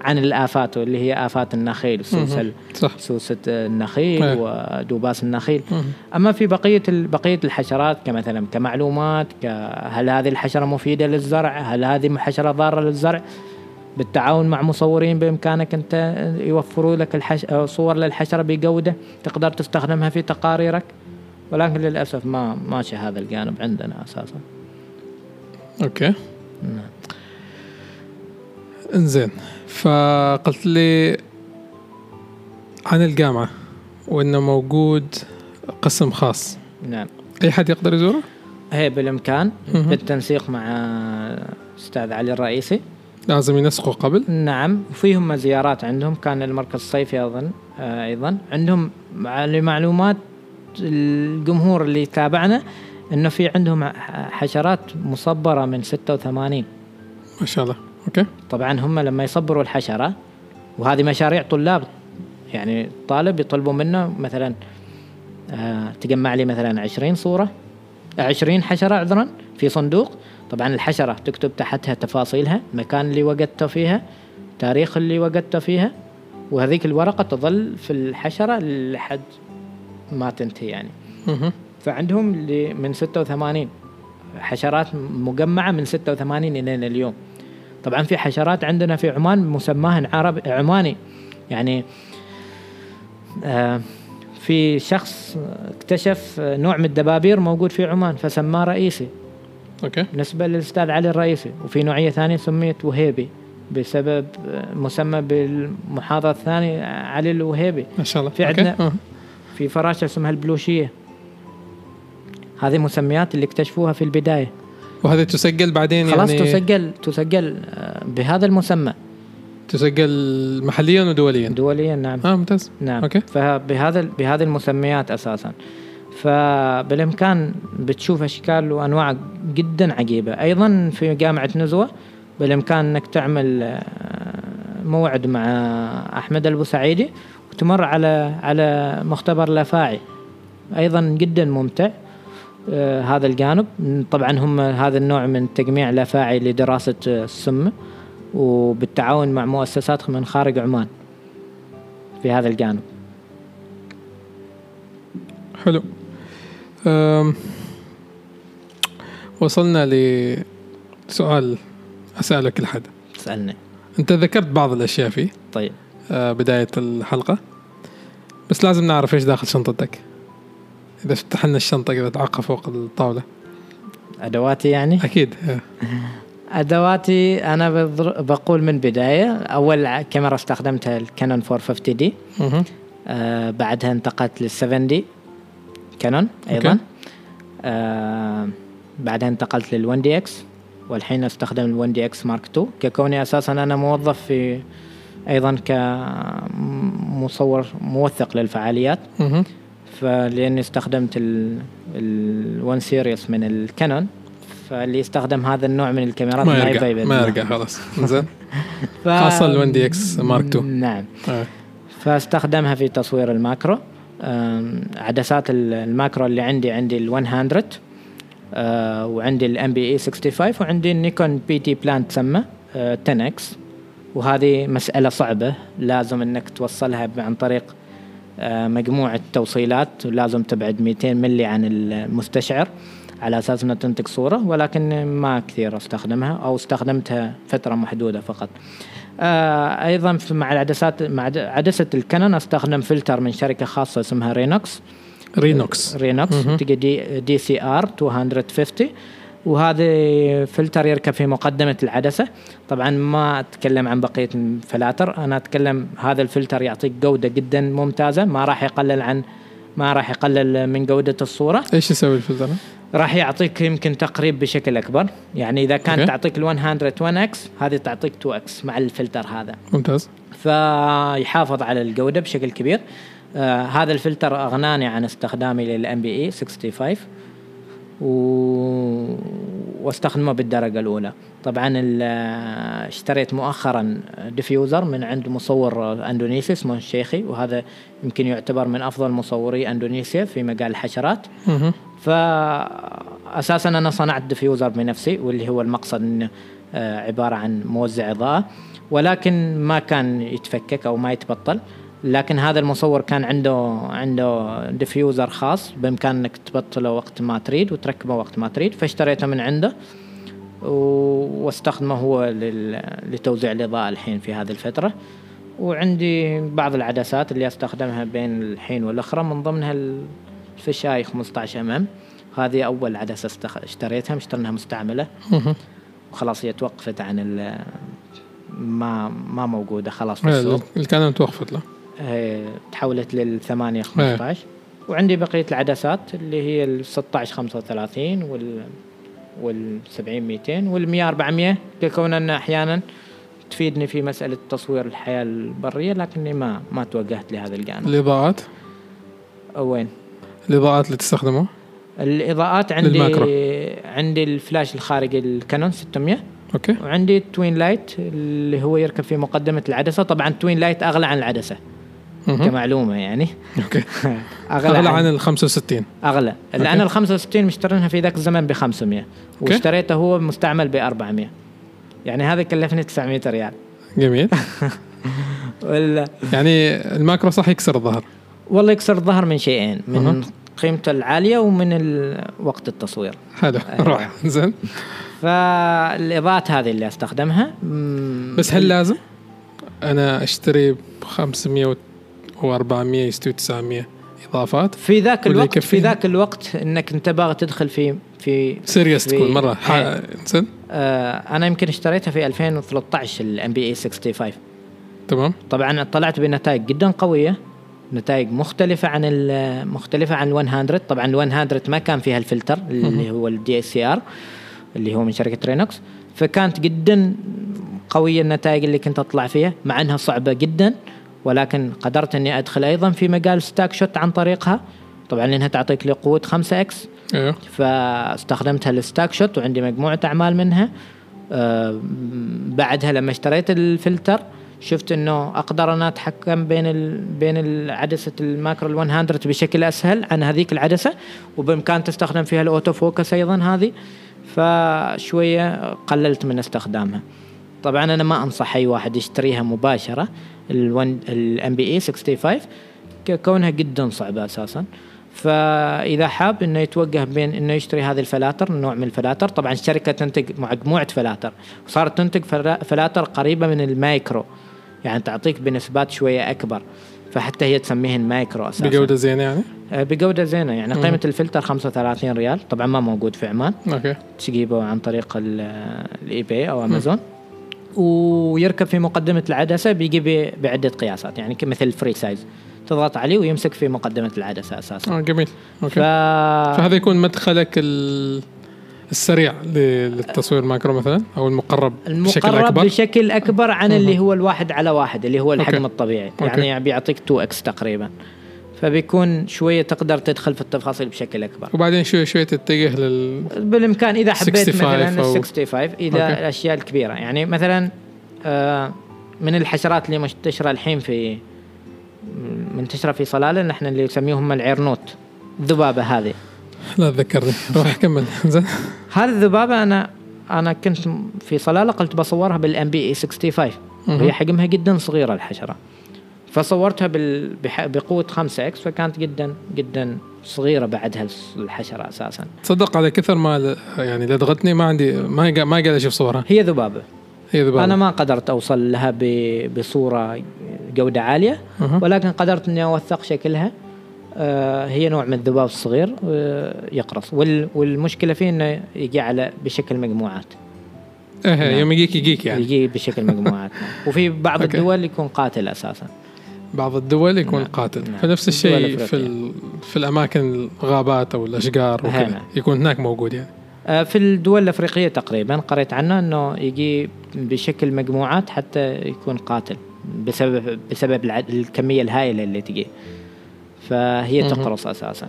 عن الآفات واللي هي آفات النخيل سوس ال- صح سوسة النخيل إيه. ودوباس النخيل مهم. أما في بقية بقية الحشرات كمثلا كمعلومات هل هذه الحشرة مفيدة للزرع؟ هل هذه حشرة ضارة للزرع؟ بالتعاون مع مصورين بإمكانك أنت يوفروا لك الحش... صور للحشرة بجودة تقدر تستخدمها في تقاريرك ولكن للأسف ما ماشي هذا الجانب عندنا أساسا. أوكي نعم. انزين فقلت لي عن الجامعة وإنه موجود قسم خاص نعم. أي حد يقدر يزوره؟ هي بالإمكان. بالتنسيق مع أستاذ علي الرئيسي لازم ينسقوا قبل نعم وفيهم زيارات عندهم كان المركز الصيفي أظن آه، أيضا عندهم مع- لمعلومات الجمهور اللي يتابعنا إنه في عندهم حشرات مصبرة من 86 ما شاء الله أوكي. طبعا هم لما يصبروا الحشرة وهذه مشاريع طلاب يعني طالب يطلبوا منه مثلا آه تجمع لي مثلا 20 صورة 20 حشرة عذرا في صندوق. طبعا الحشرة تكتب تحتها تفاصيلها المكان اللي وجدته فيها تاريخ اللي وجدته فيها وهذيك الورقة تظل في الحشرة لحد ما تنتهي يعني. فعندهم اللي من 86 حشرات مجمعة من 86 إلى اليوم. طبعا في حشرات عندنا في عمان مسماها عرب عماني. يعني آه في شخص اكتشف نوع من الدبابير موجود في عمان فسماه رئيسي. Okay. بالنسبة للأستاذ علي الرئيسي. وفي نوعية ثانية سميت وهيبي بسبب مسمى بالمحاضرة الثانية علي الوهيبي. ما شاء الله. في. عندنا-. في فراشة اسمها البلوشية. هذه مسميات اللي اكتشفوها في البداية. وهذه تسجل بعدين خلاص يعني تسجل تسجل آه، بهذا المسمى. تسجل محليا ودوليا. دوليا نعم. آه ممتاز. نعم. Okay. فبهذا بهذه المسميات أساسا. فبالإمكان بتشوف أشكال وأنواع جدا عجيبة. أيضا في جامعة نزوة بالإمكان إنك تعمل آه، موعد مع أحمد البوسعيدي وتمر على على مختبر الافاعي أيضا جدا ممتع. هذا الجانب. طبعا هم هذا النوع من تجميع الأفاعي لدراسة آه، السم وبالتعاون مع مؤسسات من خارج عمان في هذا الجانب. حلو. وصلنا لسؤال أسأله كل حد تسالني أنت ذكرت بعض الأشياء فيه طيب. آه، بداية الحلقة بس لازم نعرف إيش داخل شنطتك. إذا فتح لنا الشنطة كذا تعقى فوق الطاولة أدواتي يعني أكيد آه. أدواتي أنا بقول من بداية أول كاميرا استخدمتها ال Canon 450D. آه بعدها انتقلت لل 7D Canon أيضا. آه بعدها انتقلت لل 1DX والحين أستخدم ال 1DX Mark 2 ككوني أساسا أنا موظف في أيضا كمصور موثق للفعاليات. فلأني استخدمت ال ال 1 series من ال Canon فاللي يستخدم هذا النوع من الكاميرات ما يرجع. ما يرجع خلاص زين ف... خاصة ال 1DX Mark II. نعم آه. فاستخدمها في تصوير ال macro عدسات ال- ال macro اللي عندي عندي ال 100 أه، وعندي ال MP-E 65 وعندي ال Nikon BD Plan تسمى أه، 10 X وهذه مسألة صعبة لازم إنك توصلها عن طريق مجموعة توصيلات ولازم تبعد 200 ملي عن المستشعر على أساس إنها تنتج صورة ولكن ما كثير استخدمها أو استخدمتها فترة محدودة فقط. آه أيضا في- مع العدسات مع عد- عدسة ال Canon أستخدم فلتر من شركة خاصة اسمها Raynox Raynox Raynox. تلقى D, DCR 250 وهذا فلتر يركب في مقدمة العدسة. طبعا ما أتكلم عن بقية الفلاتر أنا أتكلم هذا الفلتر يعطيك جودة جدا ممتازة ما راح يقلل عن ما راح يقلل من جودة الصورة. إيش يسوي الفلتر؟ راح يعطيك يمكن تقريب بشكل أكبر. يعني إذا كان okay. تعطيك ال 100 1 X هذه تعطيك 2 X مع الفلتر هذا. ممتاز. فيحافظ على الجودة بشكل كبير. آه هذا الفلتر أغناني عن استخدامي لل MP-E 65 و... واستخدمه بالدرجة الأولى. طبعا اشتريت مؤخرا diffuser من عند مصور اندونيسي اسمه الشيخي وهذا يمكن يعتبر من أفضل مصوري أندونيسيا في مجال الحشرات. فاساسا أنا صنعت diffuser بنفسي واللي هو المقصد إنه آه، عبارة عن موزع إضاءة ولكن ما كان يتفكك أو ما يتبطل. لكن هذا المصور كان عنده عنده diffuser خاص بامكانك تبطله وقت ما تريد وتركبه وقت ما تريد فاشتريته من عنده واستخدمه هو لتوزيع الإضاءة الحين في هذه الفترة. وعندي بعض العدسات اللي أستخدمها بين الحين والأخرى من ضمنها الفشاي 15 أمام. هذه أول عدسة اشتريتها مشترينها مستعملة. وخلاص هي توقفت عن ما ما موجودة خلاص في إيه، السوق. الكانون توقفت له. إيه، تحولت للثمانية 15 إيه. وعندي بقية العدسات اللي هي ال 16 35 وال وال 70 200 وال 100 400 لكون أن أحيانا تفيدني في مسألة تصوير الحياة البرية لكني ما ما توجهت لهذا الجانب الإضاءات وين؟ الإضاءات اللي تستخدمها؟ الإضاءات عندي لل macro. عندي الفلاش الخارجي ال Canon 600 okay وعندي ال twin light اللي هو يركب في مقدمة العدسة طبعا ال twin light أغلى عن العدسة كمعلومة يعني. okay. أغلى, أغلى عن ال 65 أغلى. لأن ال 65 مشترينها في ذاك الزمن ب 500 واشتريته هو مستعمل ب 400 يعني هذا كلفني 900 ريال. جميل. ولا يعني الماكرو صح يكسر الظهر. والله يكسر الظهر من شيئين. من قيمته العالية ومن وقت التصوير. حلو. أيوة. روح زين. فالإضاءات هذه اللي أستخدمها بس هل لازم؟ أنا أشتري ب 500 و400 يستوي 900 إضافات؟ في ذاك الوقت في ذاك الوقت إنك أنت باغي تدخل في في series تكون مرة. زين. آه أنا يمكن اشتريتها في 2013 ال MP-E 65 تمام. طبعا طلعت بنتائج جدا قوية. نتائج مختلفة عن مختلفة عن ال 100 طبعا ال 100 ما كان فيها الفلتر اللي هو ال DSCR اللي هو من شركة Raynox فكانت جدا قوية النتائج اللي كنت أطلع فيها مع إنها صعبة جدا. ولكن قدرت أني أدخل أيضا في مجال stack shot عن طريقها. طبعا لأنها تعطيك لقوة 5 X. أيوه فاستخدمتها لل stack shot وعندي مجموعة أعمال منها. آه بعدها لما اشتريت الفلتر شفت إنه أقدر أنا أتحكم بين ال... بين عدسه ال macro ال 100 بشكل أسهل عن هذيك العدسة. وبإمكان تستخدم فيها ال auto focus أيضا هذه. فشوية قللت من استخدامها. طبعا أنا ما أنصح أي واحد يشتريها مباشرة. ال MP-E 65 كونها جدا صعبة أساسا. فإذا حاب إنه يتوجه بين إنه يشتري هذه الفلاتر نوع من الفلاتر. طبعا الشركة تنتج مجموعة فلاتر. وصارت تنتج فلاتر قريبة من المايكرو. يعني تعطيك بنسبات شوية أكبر. فحتى هي تسميهن مايكرو أساسا. بجودة زينة يعني؟ آه، بجودة زينة. يعني قيمة الفلتر 35 ريال. طبعا ما موجود في عمان. Okay. تجيبه عن طريق ال eBay أو امازون ويركب في مقدمة العدسة بيجي بعدة قياسات يعني مثل ال free size تضغط عليه ويمسك في مقدمة العدسة أساسا. آه جميل. Okay. ف... فهذا يكون مدخلك ال... السريع للتصوير macro مثلا أو المقرب, المقرب بشكل أكبر؟ بشكل أكبر عن اللي هو الواحد على واحد اللي هو الحجم okay. الطبيعي. Okay. يعني بيعطيك 2 X تقريبا. فبيكون شوية تقدر تدخل في التفاصيل بشكل أكبر. وبعدين شوي شوي تتجه لل بالإمكان إذا حبيت مثلا ال 65 إذا okay. الأشياء الكبيرة. يعني مثلا آه من الحشرات اللي منتشرة الحين في منتشرة في صلالة نحن اللي نسميهم العرنوت. الذبابة هذه. لا تذكرني. روح كمل زين. هذه الذبابة أنا أنا كنت في صلالة قلت بصورها بال MP-E 65 وهي حجمها جدا صغيرة الحشرة. فصورتها. بقوة 5 X فكانت جدا جدا صغيرة بعدها الحشره أساسا. تصدق على كثر ما يعني لدغتني ما عندي ما ما قاعد أشوف صورها. هي ذبابة. هي ذبابة. أنا ما قدرت أوصل لها ب... بصورة جودة عالية ولكن قدرت إني أوثق شكلها. آه هي نوع من الذباب الصغير آه يقرص. وال... والمشكلة فيه إنه يجي على بشكل مجموعات. إيه نعم. يوم يجيك يجيك يعني. يجي بشكل مجموعات. وفي بعض الدول يكون قاتل أساسا. بعض الدول يكون نعم. قاتل نعم. فنفس الشيء في. في الأماكن الغابات أو الأشجار وكذا نعم. يكون هناك موجود يعني آه، في الدول الأفريقية تقريبا قريت عنه إنه يجي بشكل مجموعات حتى يكون قاتل بسبب بسبب الكمية الهائلة اللي تجي فهي تقرص أساسا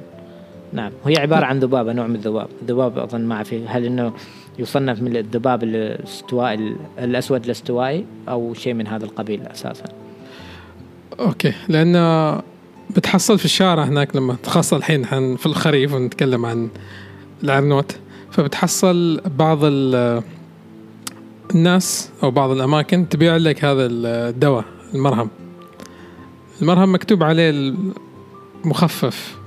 نعم وهي عبارة عن ذبابة نوع من الذباب الذباب أظن ما أعرف هل إنه يصنف من الذباب الاستوائي الأسود الاستوائي أو شيء من هذا القبيل أساسا أوكي لأن بتحصل في الشارع هناك لما خاصة الحين في الخريف ونتكلم عن العرنوت فبتحصل بعض الناس أو بعض الأماكن تبيع لك هذا الدواء المرهم. المرهم مكتوب عليه مخفف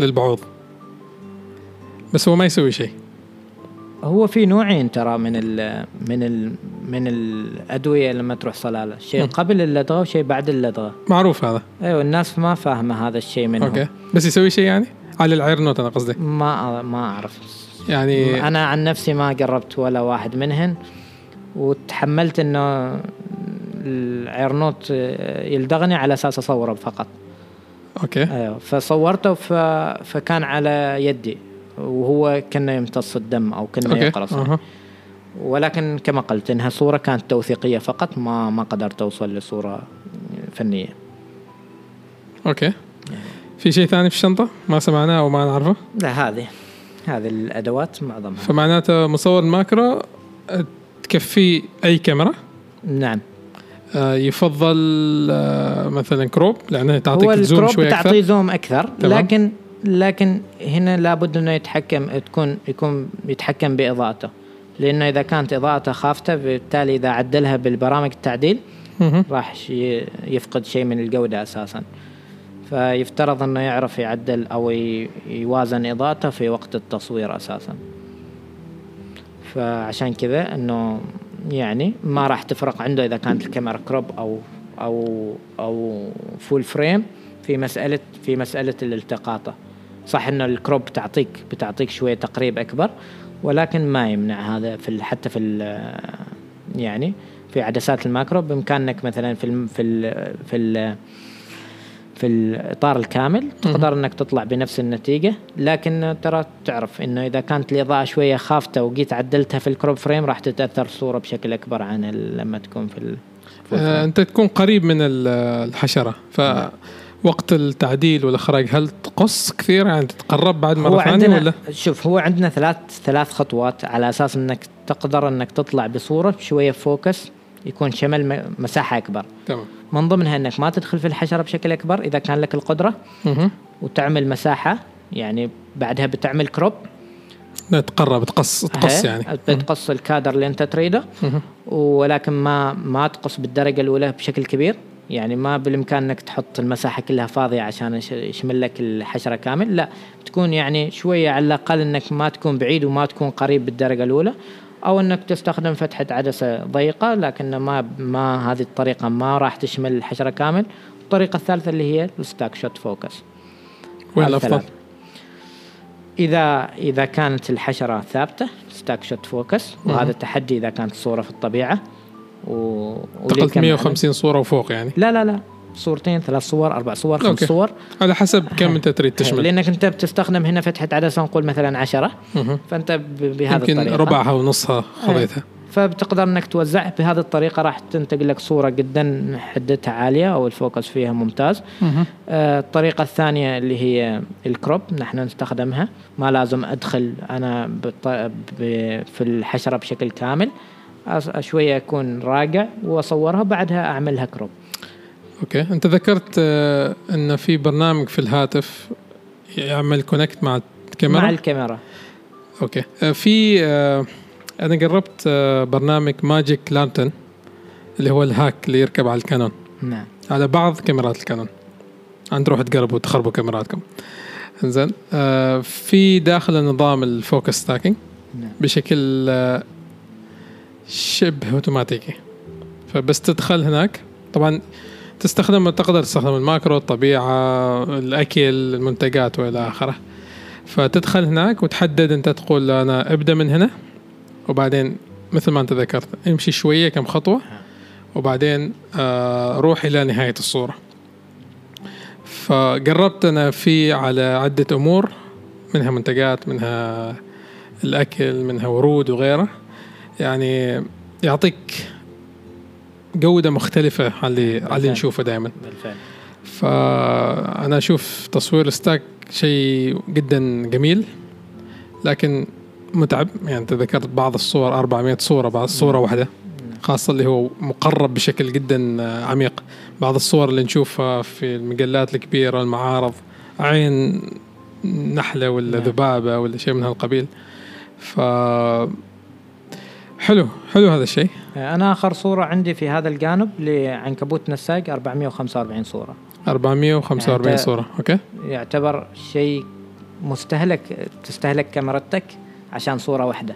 للبعوض. بس هو ما يسوي شيء. هو في نوعين ترى من ال من ال من الأدوية لما تروح صلالة. شيء. قبل اللدغة وشيء بعد اللدغة. معروف هذا. أيوه الناس ما فاهمة هذا الشيء منهم. أوكي. بس يسوي شيء يعني؟ على العيرنوت أنا قصدي. ما ما أعرف. يعني أنا عن نفسي ما قربت ولا واحد منهن وتحملت إنه العيرنوت يلدغني على أساس أصوره فقط. أوكي. أيوه. فصورته ف... فكان على يدي. وهو كأنه يمتص الدم أو كأنه يقرص أه. ولكن كما قلت إنها صورة كانت توثيقية فقط ما ما قدرت أوصل لصورة فنية. okay. في شيء ثاني في الشنطة ما سمعناه أو ما نعرفه؟ لا هذه هذه الأدوات معظمها فمعناته مصور macro تكفي أي كاميرا؟ نعم. آه، يفضل آه، مثلا crop لأنه تعطيك zoom شوي أكثر. تعطي zoom أكثر تمام. لكن لكن هنا لابد إنه يتحكم تكون يكون يتحكم بإضاءته. لأنه إذا كانت إضاءته خافتة بالتالي إذا عدلها بالبرامج التعديل راح يفقد شيء من الجودة أساسا. فيفترض إنه يعرف يعدل أو يوازن إضاءته في وقت التصوير أساسا. فعشان كذا إنه يعني ما راح تفرق عنده إذا كانت الكاميرا crop أو أو أو full frame في مساله في مسألة الالتقاطه صح ان ال crop تعطيك بتعطيك شوية تقريب أكبر ولكن ما يمنع هذا في حتى في يعني في عدسات ال macro بإمكانك مثلا في ال في ال في ال في الإطار الكامل تقدر إنك تطلع بنفس النتيجة. لكن ترى تعرف إنه إذا كانت الإضاءة شوية خافتة وجيت عدلتها في ال crop frame راح تتأثر الصورة بشكل أكبر عن لما تكون في آه أنت تكون قريب من الحشرة. ف نعم. وقت التعديل والإخراج هل تقص كثير؟ يعني تتقرب بعد مرة ثانية ولا؟ شوف هو عندنا ثلاث ثلاث خطوات على أساس إنك تقدر إنك تطلع بصورة شوية focus يكون شمل مساحة أكبر. تمام. من ضمنها إنك ما تدخل في الحشرة بشكل أكبر إذا كان لك القدرة وتعمل مساحة يعني بعدها بتعمل crop تقرب تقص تقص يعني. بتقص الكادر اللي أنت تريده. ولكن ما ما تقص بالدرجة الأولى بشكل كبير. يعني ما بالإمكان إنك تحط المساحة كلها فاضية عشان يشمل لك الحشرة كامل لا تكون يعني شوية على الأقل إنك ما تكون بعيد وما تكون قريب بالدرجة الأولى أو إنك تستخدم فتحة عدسة ضيقة لكن ما ما هذه الطريقة ما راح تشمل الحشرة كامل. الطريقة الثالثة اللي هي ال stack shot focus. وين الأفضل؟ إذا إذا كانت الحشرة ثابتة stack shot focus وهذا التحدي إذا كانت الصورة في الطبيعة. و انتقلت 150 صورة وفوق يعني؟ لا لا لا. صورتين ثلاث صور أربع صور خمس okay. صور. على حسب كم أنت تريد تشمل. لأنك أنت بتستخدم هنا فتحة عدسه نقول مثلا عشرة. فأنت بهذا يمكن الطريقة. ربعها ونصها خذيتها. فبتقدر إنك توزع بهذه الطريقة راح تنتج لك صورة جدا حدتها عالية أو ال focus فيها ممتاز. آه الطريقة الثانية اللي هي ال crop نحن نستخدمها. ما لازم أدخل أنا في الحشرة بشكل كامل. شوية أكون راجع وأصورها بعدها أعملها crop. okay. أنت ذكرت آه، إن في برنامج في الهاتف يعمل connect مع الكاميرا؟ مع الكاميرا. okay. آه، في آه، أنا جربت برنامج Magic Lantern اللي هو ال hack اللي يركب على ال Canon. نعم. على بعض كاميرات ال Canon. عند تروح تقربوا وتخربوا كاميراتكم. زين في داخل النظام ال focus stacking نعم. بشكل شبه أوتوماتيكي. فبس تدخل هناك. طبعا تستخدم تقدر تستخدم الماكرو الطبيعة الأكل المنتجات وإلى آخره. فتدخل هناك وتحدد أنت تقول أنا أبدأ من هنا وبعدين مثل ما أنت ذكرت امشي شوية كم خطوة وبعدين آه روح إلى نهاية الصورة. فقربت أنا في على عدة أمور منها منتجات منها الأكل منها ورود وغيره. يعني يعطيك جودة مختلفة على اللي على اللي نشوفه دائما بالفعل. فأنا أشوف تصوير ستاك شيء جدا جميل لكن متعب. يعني أنت ذكرت بعض الصور 400 صورة بعض الصورة واحدة خاصة اللي هو مقرب بشكل جدا عميق. بعض الصور اللي نشوفها في المجلات الكبيرة المعارض عين نحلة ولا نعم. ذبابة ولا شيء من هالقبيل. ف حلو حلو هذا الشيء. أنا آخر صورة عندي في هذا الجانب لعنكبوت نساق 445 صورة. 445 يعني صورة أوكي. يعتبر شيء مستهلك تستهلك كاميرتك عشان صورة واحدة.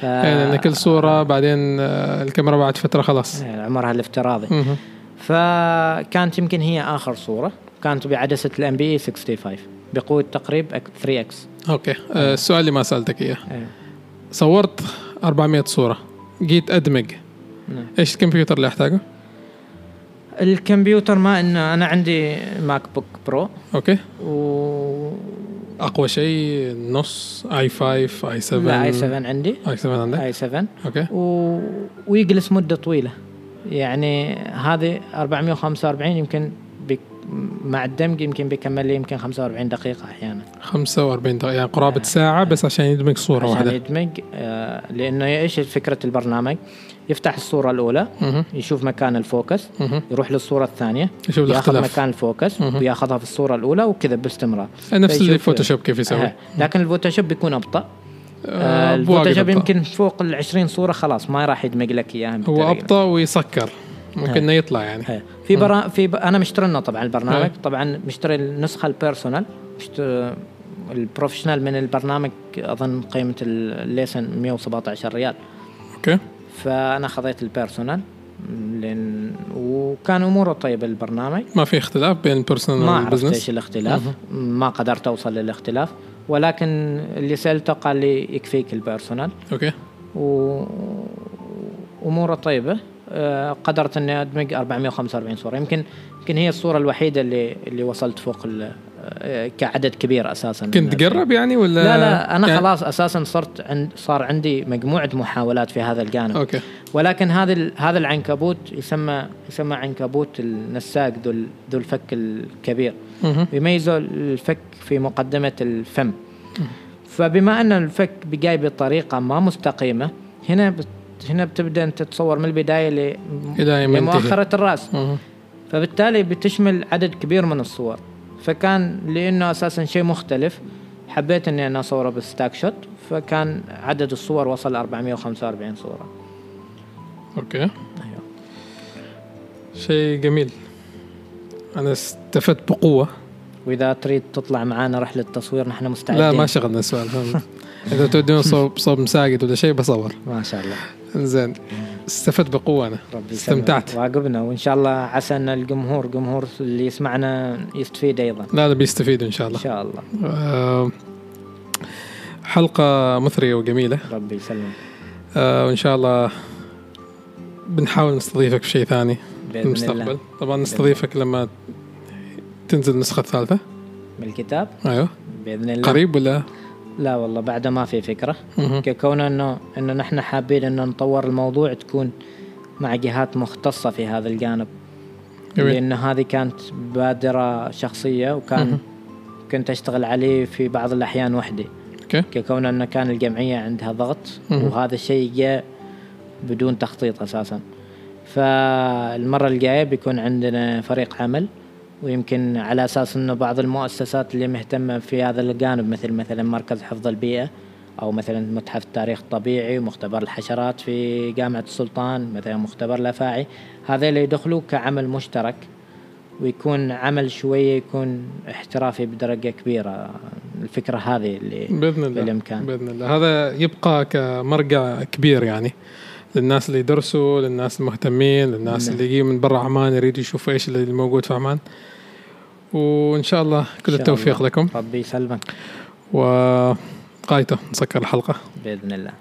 ف... يعني كل صورة بعدين آه، الكاميرا بعد فترة خلاص. يعني عمرها الافتراضي. مه. فكانت يمكن هي آخر صورة. كانت بعدسة ال MP 65 بقوة تقريب 3 X okay. آه السؤال اللي ما سألتك إياه. أيه. صورت 400 صورة. جيت أدمج. نعم. إيش الكمبيوتر اللي أحتاجه؟ الكمبيوتر ما إنه أنا عندي MacBook Pro. okay. و أقوى شيء نص i5 i7 لا i7 عندي. i7 عندك؟ i7 okay. و... ويجلس مدة طويلة. يعني هذه 445 يمكن مع الدمج يمكن بيكمل لي يمكن 45 دقيقة أحيانا. 45 دقيقة يعني قرابة آه. ساعة بس عشان يدمج صورة عشان واحدة. عشان يدمج آه لأنه إيش فكرة البرنامج؟ يفتح الصورة الأولى مه. يشوف مكان ال focus مه. يروح للصورة الثانية يشوف ياخذ مكان ال focus مه. وياخذها في الصورة الأولى وكذا باستمرار. نفس اللي Photoshop كيف يسوي. آه. لكن ال Photoshop بيكون أبطأ. آه ال Photoshop يمكن فوق ال 20 صورة خلاص ما راح يدمج لك إياها هو أبطأ ويسكر. ممكن إنه يطلع يعني. هي. في برا في ب... أنا مشتري لنا طبعا البرنامج. هي. طبعا مشتري النسخة ال personal مشتري ال professional من البرنامج أظن قيمة ال license 117 ريال. okay. فأنا خذيت ال personal لأن وكان أموره طيبه البرنامج. ما في اختلاف بين ال personal ما عرفت إيش الاختلاف. مه. ما قدرت أوصل للاختلاف. ولكن اللي سألته قال لي يكفيك ال personal okay. و أموره طيبة. قدرت إني أدمج 445 صورة. يمكن يمكن هي الصورة الوحيدة اللي اللي وصلت فوق آه، كعدد كبير أساسا. كنت تقرب يعني ولا لا لا أنا يعني خلاص أساسا صرت عند صار عندي مجموعة محاولات في هذا الجانب. okay. ولكن هذا هذا العنكبوت يسمى يسمى عنكبوت النساق ذو ذو الفك الكبير. يميزه الفك في مقدمة الفم. فبما أن الفك جاي بطريقة ما مستقيمة هنا هنا بتبدأ أنت تتصور من البداية لمؤخره الرأس. مه. فبالتالي بتشمل عدد كبير من الصور. فكان لأنه أساسا شيء مختلف حبيت إني أنا أصوره بالستاك شوت فكان عدد الصور وصل 445 صورة. أوكي. أيوه. شيء جميل. أنا استفدت بقوة. وإذا تريد تطلع معنا رحلة تصوير نحن مستعدين. لا ما شغلنا السؤال. إذا تودون صوب صوب مساقط ولا شيء بصور. ما شاء الله. زين. استفدت بقوة أنا. استمتعت. واقبنا وإن شاء الله عسى أن الجمهور جمهور اللي يسمعنا يستفيد أيضا. لا لا بيستفيد إن شاء الله. إن شاء الله. آه حلقة مثرية وجميلة. ربي يسلمك. آه وان شاء الله بنحاول نستضيفك في شيء ثاني في المستقبل. طبعا نستضيفك لما تنزل النسخة الثالثة. من الكتاب؟ أيوه. بإذن الله. قريب ولا؟ لا والله بعد ما في فكرة. ككون انه إنه نحن حابين إنه نطور الموضوع تكون مع جهات مختصة في هذا الجانب. لأن هذه كانت بادرة شخصية وكان. كنت أشتغل عليه في بعض الأحيان وحدي. أوكي. ككون إنه كان الجمعية عندها ضغط. وهذا الشيء جاء بدون تخطيط أساسا. فالمرة الجاية بيكون عندنا فريق عمل. ويمكن على أساس إنه بعض المؤسسات اللي مهتمة في هذا الجانب مثل مثلا مركز حفظ البيئة أو مثلا متحف التاريخ الطبيعي ومختبر الحشرات في جامعة السلطان مثلا مختبر الافاعي هذول يدخلوا كعمل مشترك ويكون عمل شوية يكون احترافي بدرجة كبيرة. الفكرة هذه اللي بإذن الله بالإمكان. بإذن الله. هذا يبقى كمرجع كبير يعني. للناس اللي يدرسوا للناس المهتمين للناس اللي يجي من برا عمان يريد يشوفوا إيش اللي موجود في عمان. وإن شاء الله كل شاء التوفيق الله. لكم. ربي يسلمك. وقايته نسكر الحلقة. بإذن الله.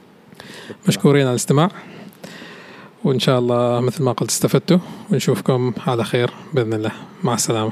مشكورين على الاستماع. وإن شاء الله مثل ما قلت استفدتوا. ونشوفكم على خير بإذن الله. مع السلامة.